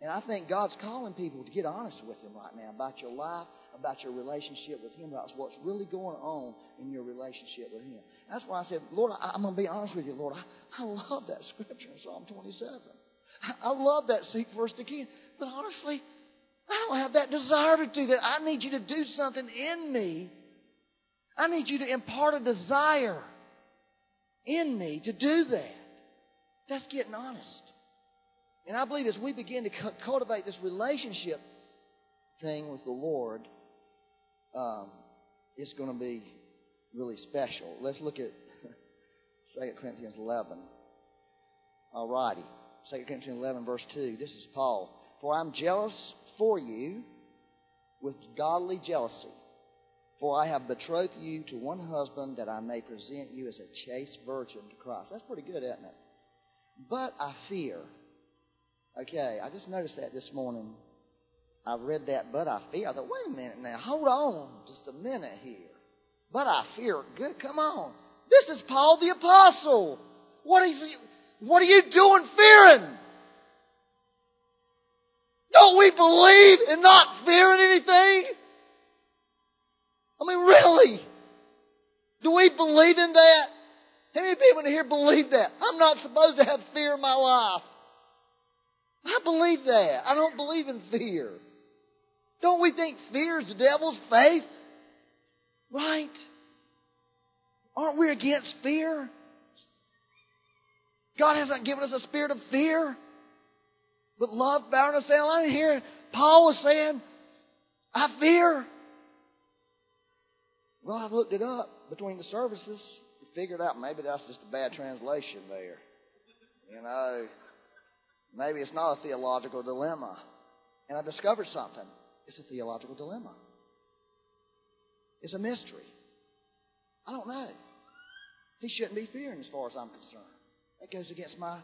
Speaker 1: And I think God's calling people to get honest with Him right now about your life, about your relationship with Him, about what's really going on in your relationship with Him. That's why I said, Lord, I, am going to be honest with you, Lord. I, I love that scripture in Psalm 27. I, I love that seek first the King. But honestly, I don't have that desire to do that. I need you to do something in me. I need you to impart a desire in me to do that. That's getting honest. And I believe as we begin to cultivate this relationship thing with the Lord, um, it's going to be really special. Let's look at *laughs* 2 Corinthians 11. All righty. 2 Corinthians 11, verse 2. This is Paul. For I'm jealous for you with godly jealousy. For I have betrothed you to one husband that I may present you as a chaste virgin to Christ. That's pretty good, isn't it? But I fear. Okay, I just noticed that this morning. I read that, but I fear. I thought, wait a minute now, hold on just a minute here. But I fear. Good, come on. This is Paul the Apostle. What are you, what are you doing fearing? Don't we believe in not fearing anything? I mean, really? Do we believe in that? How many people in here believe that? I'm not supposed to have fear in my life. I believe that. I don't believe in fear. Don't we think fear is the devil's faith? Right? Aren't we against fear? God hasn't given us a spirit of fear. But love, power, and a sound Paul was saying, I fear. Well, I've looked it up between the services. Figured out maybe that's just a bad translation there. You know, maybe it's not a theological dilemma. And I discovered something. It's a theological dilemma. It's a mystery. I don't know. He shouldn't be fearing as far as I'm concerned. That goes against my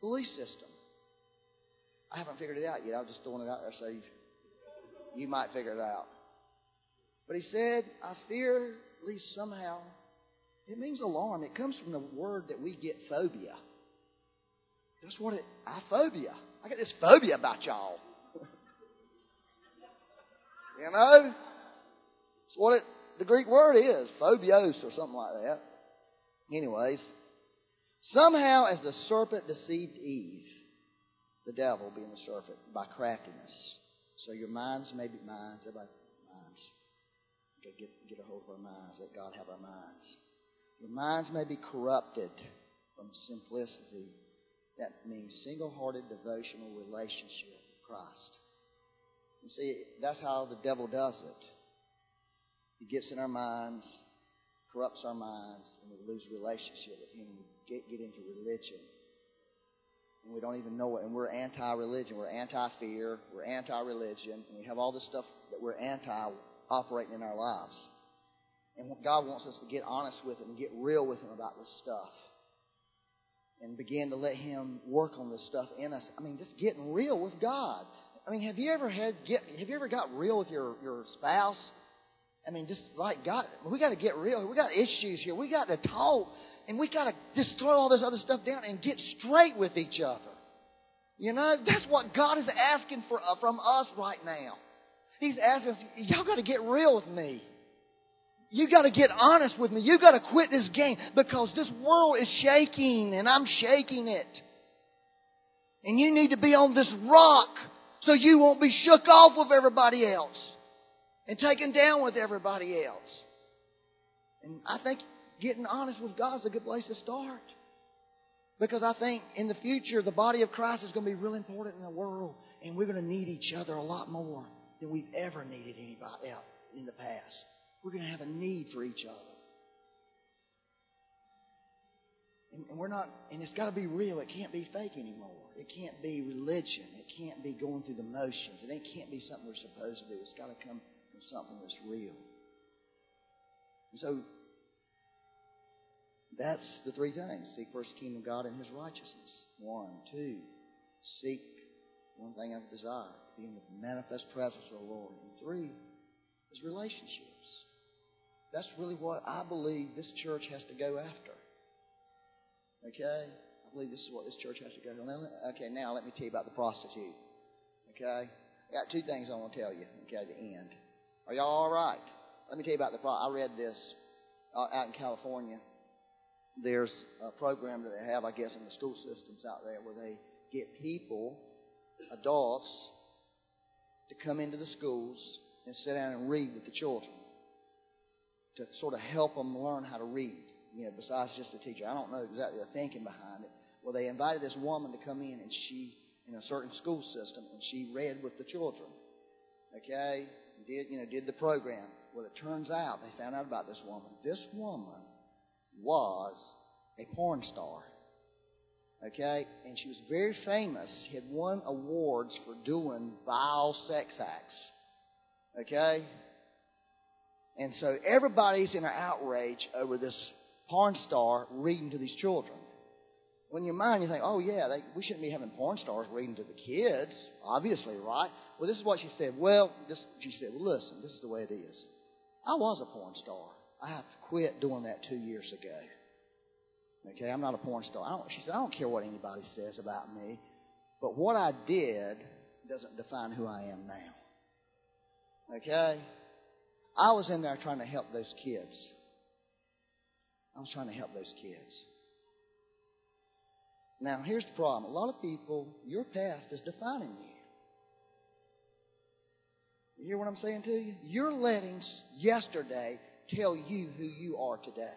Speaker 1: belief system. I haven't figured it out yet. I'm just throwing it out there so you, you might figure it out. But he said, I fear, at least somehow, it means alarm. It comes from the word that we get phobia. That's what it, I phobia. I got this phobia about y'all. *laughs* you know? It's what it, the Greek word is, phobios or something like that. Anyways, somehow as the serpent deceived Eve, the devil being the serpent, by craftiness. So your minds may be minds, everybody minds. Okay, get, get a hold of our minds. Let God have our minds. Your minds may be corrupted from simplicity. That means single hearted devotional relationship with Christ. You see, that's how the devil does it. He gets in our minds, corrupts our minds, and we lose relationship with Him. We get, get into religion and we don't even know it. And we're anti-religion. We're anti-fear. We're anti-religion. And we have all this stuff that we're anti operating in our lives. And God wants us to get honest with Him and get real with Him about this stuff. And began to let Him work on this stuff in us. I mean, just getting real with God. I mean, have you ever had get have you ever got real with your, your spouse? I mean, just like God, we got to get real. We got issues here. We got to talk, and we got to just throw all this other stuff down and get straight with each other. You know, that's what God is asking for uh, from us right now. He's asking us, y'all got to get real with me. You got to get honest with me. You got to quit this game because this world is shaking and I'm shaking it. And you need to be on this rock so you won't be shook off with everybody else and taken down with everybody else. And I think getting honest with God is a good place to start. Because I think in the future, the body of Christ is going to be really important in the world, and we're going to need each other a lot more than we've ever needed anybody else in the past. We're going to have a need for each other. And, and we're not, and it's got to be real. It can't be fake anymore. It can't be religion. It can't be going through the motions. It can't be something we're supposed to do. It's got to come from something that's real. And so that's the three things. Seek first the kingdom of God and his righteousness. One. Two. Seek one thing of desire. Be in the manifest presence of the Lord. And three is relationships. That's really what I believe this church has to go after. Okay? I believe this is what this church has to go after. Okay, now let me tell you about the prostitute. Okay? I got two things I want to tell you. Okay, the end. Are y'all all right? Let me tell you about the pro. I read this uh, out in California. There's a program that they have, I guess, in the school systems out there where they get people, adults, to come into the schools and sit down and read with the children to sort of help them learn how to read. You know, besides just a teacher, I don't know exactly the thinking behind it. Well, they invited this woman to come in, and she in a certain school system, and she read with the children. Okay, did you know did the program? Well, it turns out they found out about this woman. This woman was a porn star. Okay, and she was very famous. She had won awards for doing vile sex acts. Okay, and so everybody's in an outrage over this porn star reading to these children. When your mind, you think, oh, yeah, they, we shouldn't be having porn stars reading to the kids, obviously, right? Well, this is what she said. Well, this, she said, well, listen, this is the way it is. I was a porn star. I quit doing that two years ago. Okay, I'm not a porn star. She said, I don't care what anybody says about me, but what I did doesn't define who I am now. Okay? I was in there trying to help those kids. I was trying to help those kids. Now, here's the problem. A lot of people, your past is defining you. You hear what I'm saying to you? You're letting yesterday tell you who you are today.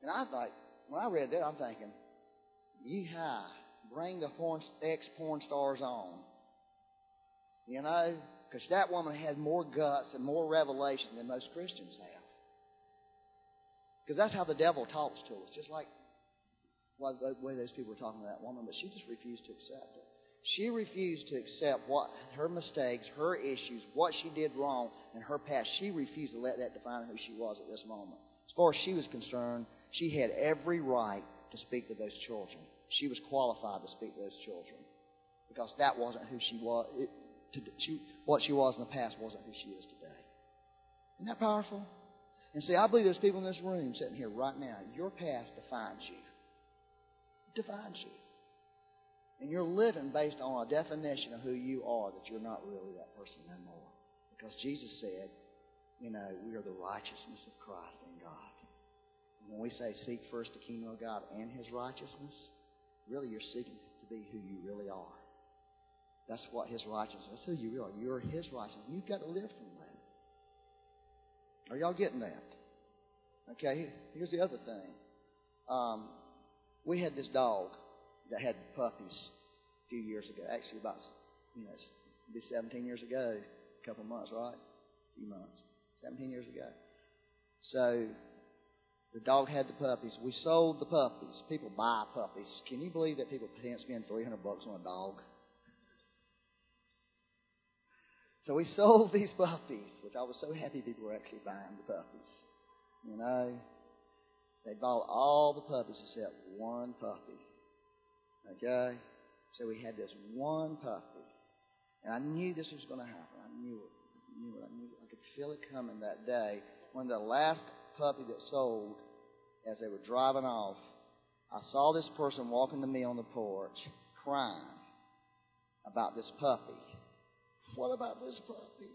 Speaker 1: And I thought, when I read that, I'm thinking, yeehaw, bring the ex porn stars on. You know, because that woman had more guts and more revelation than most Christians have. Because that's how the devil talks to us, just like well, the way those people were talking to that woman, but she just refused to accept it. She refused to accept what her mistakes, her issues, what she did wrong in her past. She refused to let that define who she was at this moment. As far as she was concerned, she had every right to speak to those children. She was qualified to speak to those children because that wasn't who she was. It, to, she, what she was in the past wasn't who she is today. Isn't that powerful? And see, I believe there's people in this room sitting here right now. Your past defines you. Defines you. And you're living based on a definition of who you are that you're not really that person no more. Because Jesus said, you know, we are the righteousness of Christ in God. And when we say seek first the kingdom of God and his righteousness, really you're seeking to be who you really are. That's what his righteousness. Is. That's who you are. You're his righteousness. You've got to live from that. Are y'all getting that? Okay. Here's the other thing. Um, we had this dog that had puppies a few years ago. Actually, about you know, be 17 years ago. A couple months, right? A few months. 17 years ago. So The dog had the puppies. We sold the puppies. People buy puppies. Can you believe that people can't spend 300 bucks on a dog? So we *laughs* sold these puppies, which I was so happy people were actually buying the puppies. You know, they bought all the puppies except one puppy. Okay? So we had this one puppy. And I knew this was going to happen. I knew it. I knew it. I knew it. I could feel it coming that day when the last puppy that sold, as they were driving off, I saw this person walking to me on the porch crying about this puppy. What about this puppy?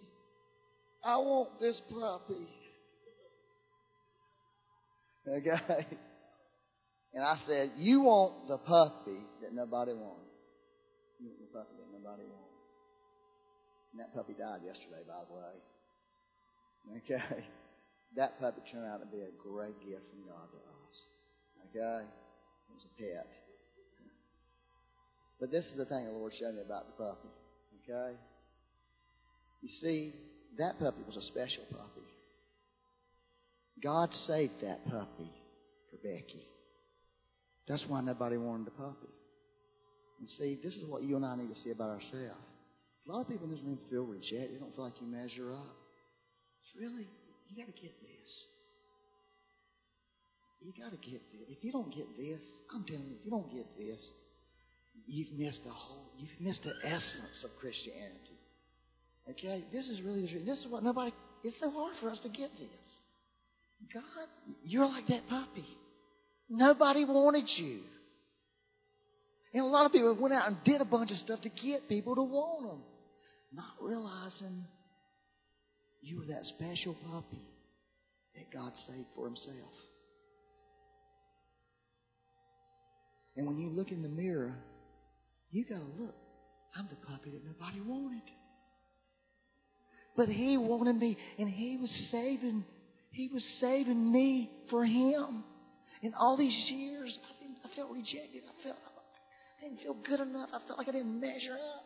Speaker 1: I want this puppy. Okay? And I said, You want the puppy that nobody wants. You want the puppy that nobody wants. And that puppy died yesterday, by the way. Okay? That puppy turned out to be a great gift from God to us. Okay? It was a pet. But this is the thing the Lord showed me about the puppy. Okay? You see, that puppy was a special puppy. God saved that puppy for Becky. That's why nobody wanted the puppy. And see, this is what you and I need to see about ourselves. A lot of people in this room feel rejected. They don't feel like you measure up. It's really, you got to get this. You got to get this. If you don't get this, I'm telling you, if you don't get this, you've missed the whole, you've missed the essence of Christianity. Okay? This is really the truth. This is what nobody, it's so hard for us to get this. God, you're like that puppy. Nobody wanted you. And a lot of people went out and did a bunch of stuff to get people to want them, not realizing you were that special puppy that God saved for Himself. And when you look in the mirror, you got to look. I'm the puppy that nobody wanted. But he wanted me, and he was saving, he was saving me for him. In all these years, I, didn't, I felt rejected. I felt I didn't feel good enough. I felt like I didn't measure up.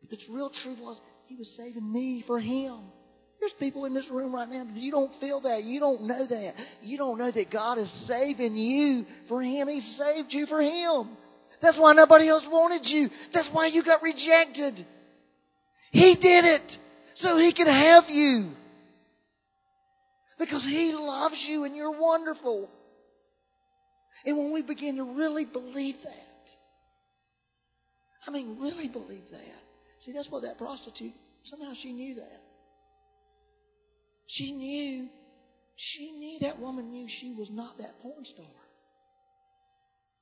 Speaker 1: But the real truth was, he was saving me for him. There's people in this room right now that you don't feel that. You don't know that. You don't know that God is saving you for Him. He saved you for Him. That's why nobody else wanted you. That's why you got rejected. He did it so He could have you. Because He loves you and you're wonderful. And when we begin to really believe that, I mean, really believe that. See, that's what that prostitute, somehow she knew that. She knew, she knew that woman knew she was not that porn star.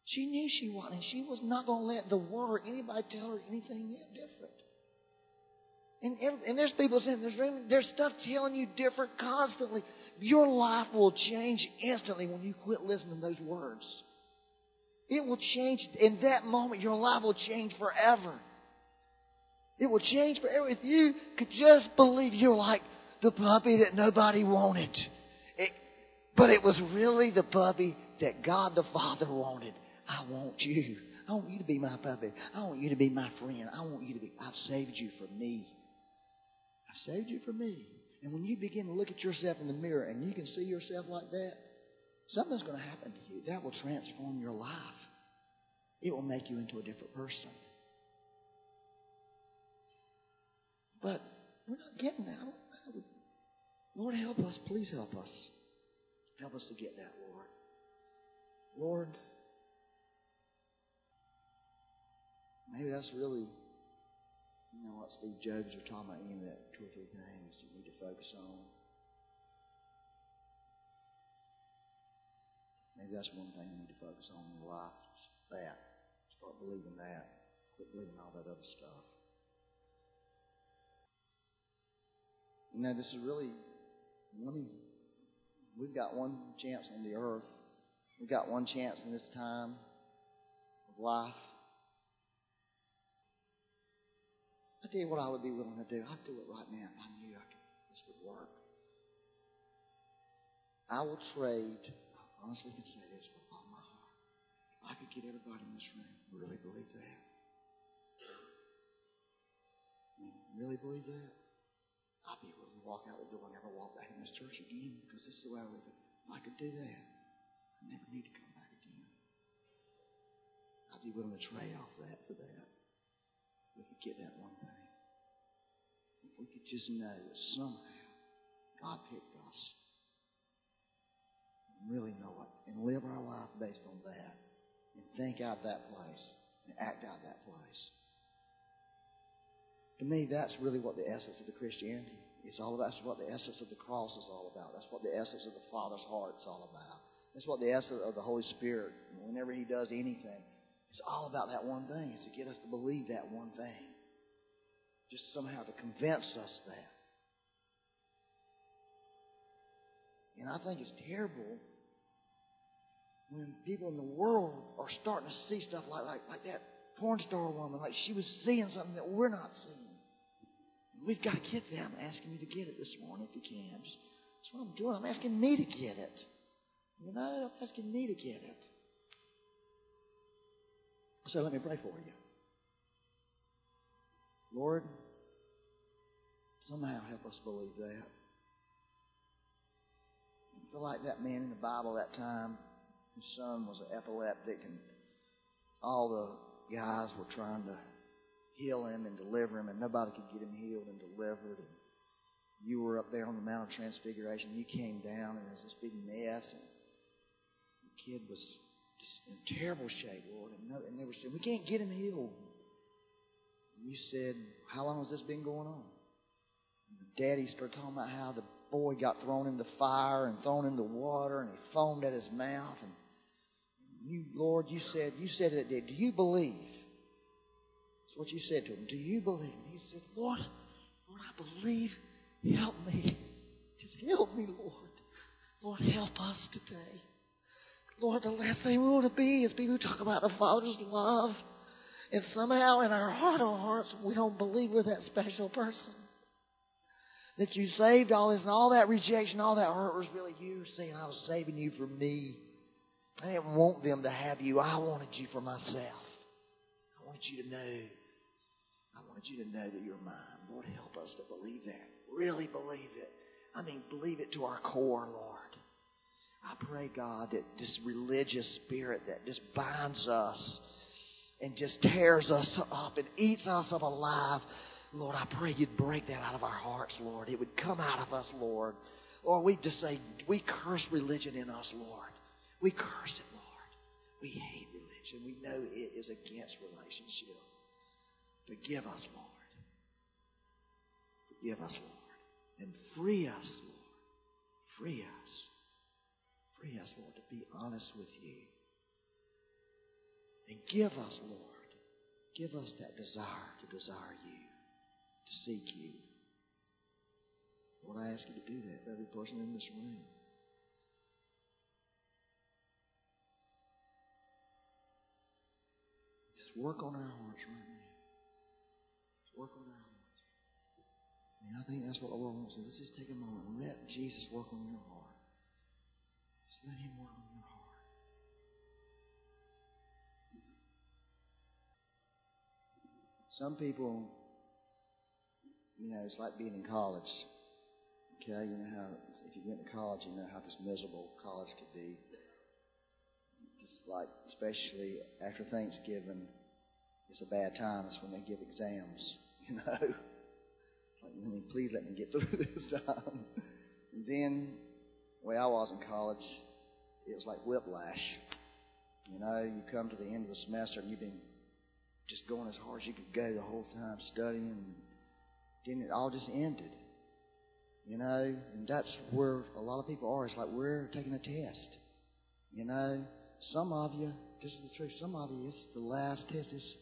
Speaker 1: She knew she wasn't, and she was not going to let the world or anybody tell her anything different. And, and there's people saying there's, room, there's stuff telling you different constantly. Your life will change instantly when you quit listening to those words. It will change in that moment. Your life will change forever. It will change forever. If you could just believe you're like the puppy that nobody wanted. It, but it was really the puppy that God the Father wanted. I want you. I want you to be my puppy. I want you to be my friend. I want you to be. I've saved you for me. I've saved you for me. And when you begin to look at yourself in the mirror and you can see yourself like that, something's going to happen to you. That will transform your life. It will make you into a different person. But we're not getting that. Lord, help us. Please help us. Help us to get that, Lord. Lord, maybe that's really you know what Steve Jobs are talking about, you know, that two or three things you need to focus on. Maybe that's one thing you need to focus on in life. That. Start believing that. Quit believing all that other stuff. You know, this is really one. We've got one chance on the earth. We've got one chance in this time of life. Tell you what I would be willing to do. I'd do it right now if I knew I could, this would work. I will trade, I honestly can say this with all my heart. I could get everybody in this room really believe that. Really believe that? I'd be willing to walk out the door and never walk back in this church again because this is the way I live. If I could do that, I never need to come back again. I'd be willing to trade off that for that. We could get that one thing. We could just know that somehow God picked us and really know it and live our life based on that and think out that place and act out that place. To me, that's really what the essence of the Christianity is all about. That's what the essence of the cross is all about. That's what the essence of the Father's heart is all about. That's what the essence of the Holy Spirit, whenever He does anything, it's all about that one thing, is to get us to believe that one thing. Just somehow to convince us that. And I think it's terrible when people in the world are starting to see stuff like, like, like that porn star woman, like she was seeing something that we're not seeing. We've got to get there. I'm asking you to get it this morning if you can. Just, that's what I'm doing. I'm asking me to get it. You know, I'm asking me to get it. So let me pray for you. Lord, somehow help us believe that. I feel like that man in the Bible that time, his son was an epileptic, and all the guys were trying to heal him and deliver him, and nobody could get him healed and delivered. And you were up there on the Mount of Transfiguration. You came down, and it was this big mess, and the kid was just in terrible shape, Lord. And, they were saying, "We can't get him healed." And you said, "How long has this been going on?" Daddy started talking about how the boy got thrown in the fire and thrown in the water, and he foamed at his mouth. And you, Lord, you said, you said it did. Do you believe? That's what you said to him. Do you believe? And he said, Lord, Lord, I believe. Help me. Just help me, Lord. Lord, help us today. Lord, the last thing we want to be is people who talk about the Father's love. And somehow in our heart of hearts, we don't believe we're that special person. That you saved all this and all that rejection, all that hurt was really you saying, I was saving you for me. I didn't want them to have you. I wanted you for myself. I wanted you to know. I wanted you to know that you're mine. Lord, help us to believe that. Really believe it. I mean, believe it to our core, Lord. I pray, God, that this religious spirit that just binds us and just tears us up and eats us up alive, Lord, I pray you'd break that out of our hearts, Lord. It would come out of us, Lord. Or we just say, we curse religion in us, Lord. We curse it, Lord. We hate religion. We know it is against relationship. Forgive us, Lord. Forgive us, Lord. And free us, Lord. Free us. Free us, Lord, to be honest with you. And give us, Lord, give us that desire to desire you, to seek you. Lord, I ask you to do that for every person in this room. Just work on our hearts right now. Just work on our hearts. Mean, I think that's what the Lord wants. to. Let's just take a moment and let Jesus work on your heart. Just let Him work on your heart. Some people, you know, it's like being in college. Okay, you know how if you went to college, you know how just miserable college could be. Just like, especially after Thanksgiving, it's a bad time. It's when they give exams. *laughs* You know, like, I mean, please let me get through *laughs* this time. And then the way I was in college, it was like whiplash. You know, you come to the end of the semester and you've been just going as hard as you could go the whole time studying, then it all just ended. You know, and that's where a lot of people are. It's like we're taking a test. You know, some of you, this is the truth, some of you, it's the last test. It's,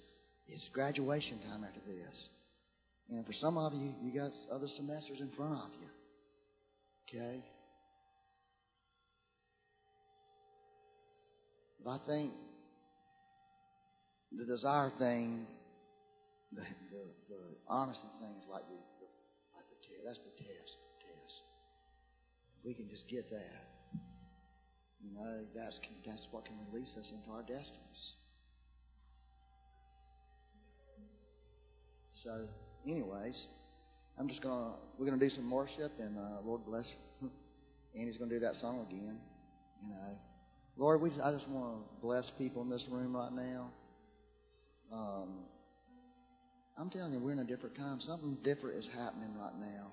Speaker 1: it's graduation time after this. And for some of you, you got other semesters in front of you. Okay? But I think the desire thing, the, the, the honesty thing is like the, the like the test. That's the test. Test. If we can just get that, you know, that's that's what can release us into our destinies. So, anyways, I'm just gonna we're gonna do some worship, and uh, Lord bless. *laughs* Andy's gonna do that song again. You know, Lord, we I just want to bless people in this room right now. Um, I'm telling you, we're in a different time. Something different is happening right now.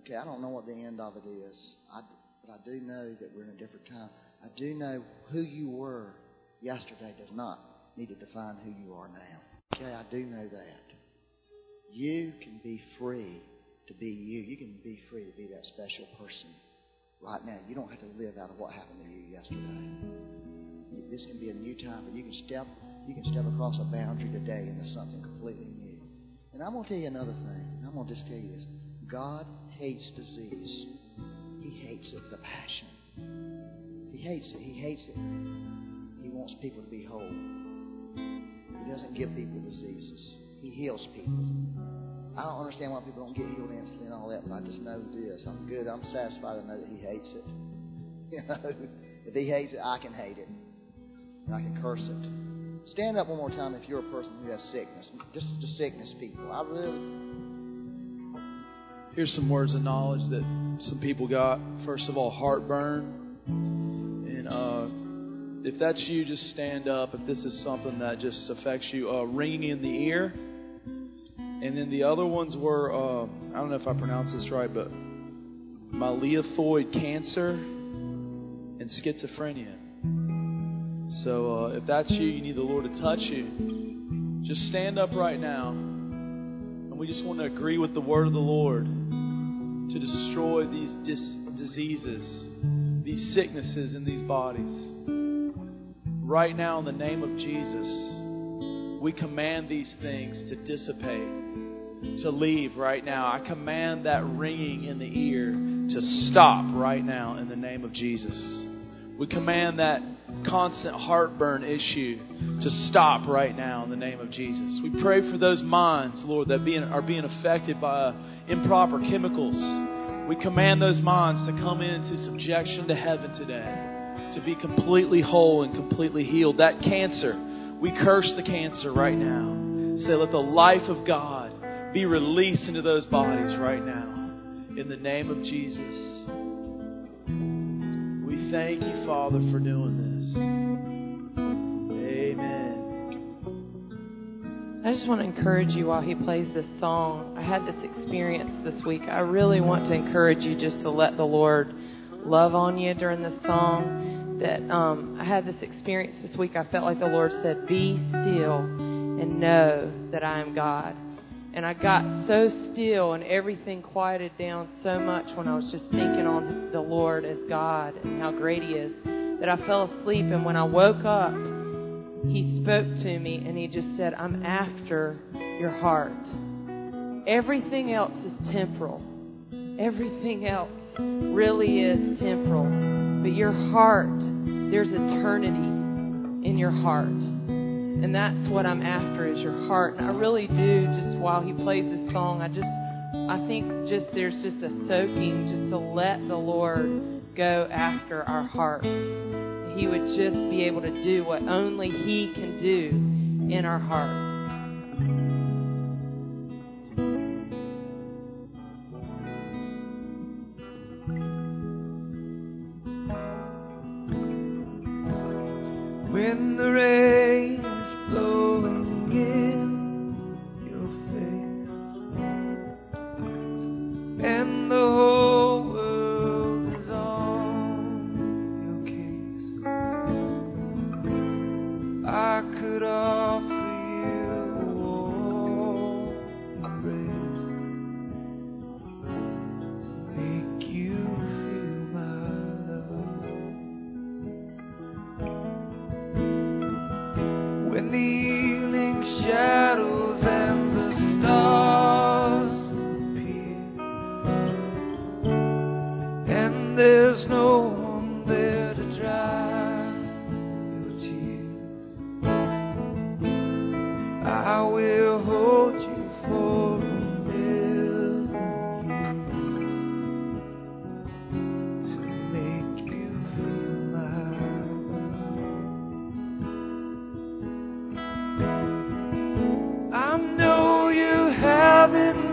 Speaker 1: Okay, I don't know what the end of it is, I, but I do know that we're in a different time. I do know who you were yesterday does not need to define who you are now. Okay, I do know that. You can be free to be you. You can be free to be that special person right now. You don't have to live out of what happened to you yesterday. This can be a new time, but you can step you can step across a boundary today into something completely new. And I'm going to tell you another thing. I'm going to just tell you this. God hates disease. He hates it a passion. He hates it. He hates it. He wants people to be whole. He doesn't give people diseases. He heals people. I don't understand why people don't get healed instantly and all that, but I just know this. I'm good. I'm satisfied to know that He hates it. *laughs* You know, if He hates it, I can hate it. And I can curse it. Stand up one more time if you're a person who has sickness. Just the sickness people. I really
Speaker 2: Here's some words of knowledge that some people got. First of all, heartburn. And uh, if that's you, just stand up. If this is something that just affects you, uh, ringing in the ear. And then the other ones were, uh, I don't know if I pronounced this right, but myelothoid cancer and schizophrenia. So uh, if that's you, you need the Lord to touch you. Just stand up right now. And we just want to agree with the word of the Lord to destroy these dis- diseases, these sicknesses in these bodies. Right now, in the name of Jesus, we command these things to dissipate, to leave right now. I command that ringing in the ear to stop right now in the name of Jesus. We command that constant heartburn issue to stop right now in the name of Jesus. We pray for those minds, Lord, that being, are being affected by uh, improper chemicals. We command those minds to come into subjection to heaven today, to be completely whole and completely healed. That cancer, we curse the cancer right now. Say, let the life of God be released into those bodies right now. In the name of Jesus. We thank you, Father, for doing this. Amen.
Speaker 3: I just want to encourage you while he plays this song. I had this experience this week. I really want to encourage you just to let the Lord love on you during this song. That um, I had this experience this week. I felt like the Lord said, Be still and know that I am God. And I got so still and everything quieted down so much when I was just thinking on the Lord as God and how great He is that I fell asleep. And when I woke up, He spoke to me and He just said, I'm after your heart. Everything else is temporal. Everything else really is temporal. But your heart, there's eternity in your heart. And that's what I'm after is your heart. And I really do, just while he plays this song, I just, I think just there's just a soaking just to let the Lord go after our hearts. He would just be able to do what only He can do in our hearts.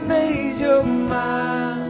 Speaker 4: Made your mind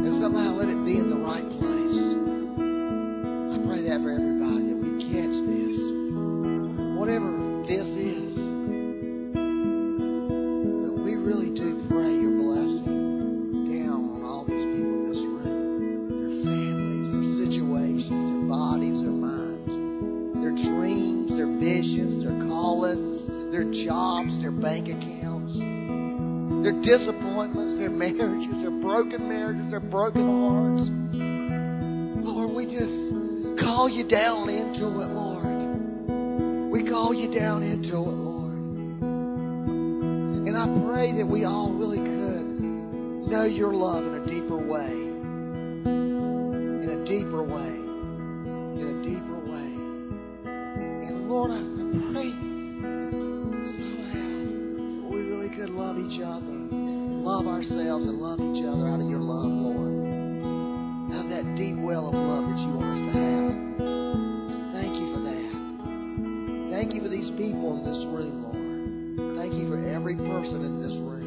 Speaker 2: and
Speaker 1: somehow let it be in the right place. I pray that for everybody that we catch this. Whatever this is, disappointments, their marriages, their broken marriages, their broken hearts. Lord, we just call you down into it, Lord. We call you down into it, Lord. And I pray that we all really could know your love in a deeper way. In a deeper way. In a deeper way. And Lord, I pray somehow that we really could love each other love ourselves and love each other out of your love, Lord. Out of that deep well of love that you want us to have. So thank you for that. Thank you for these people in this room, Lord. Thank you for every person in this room.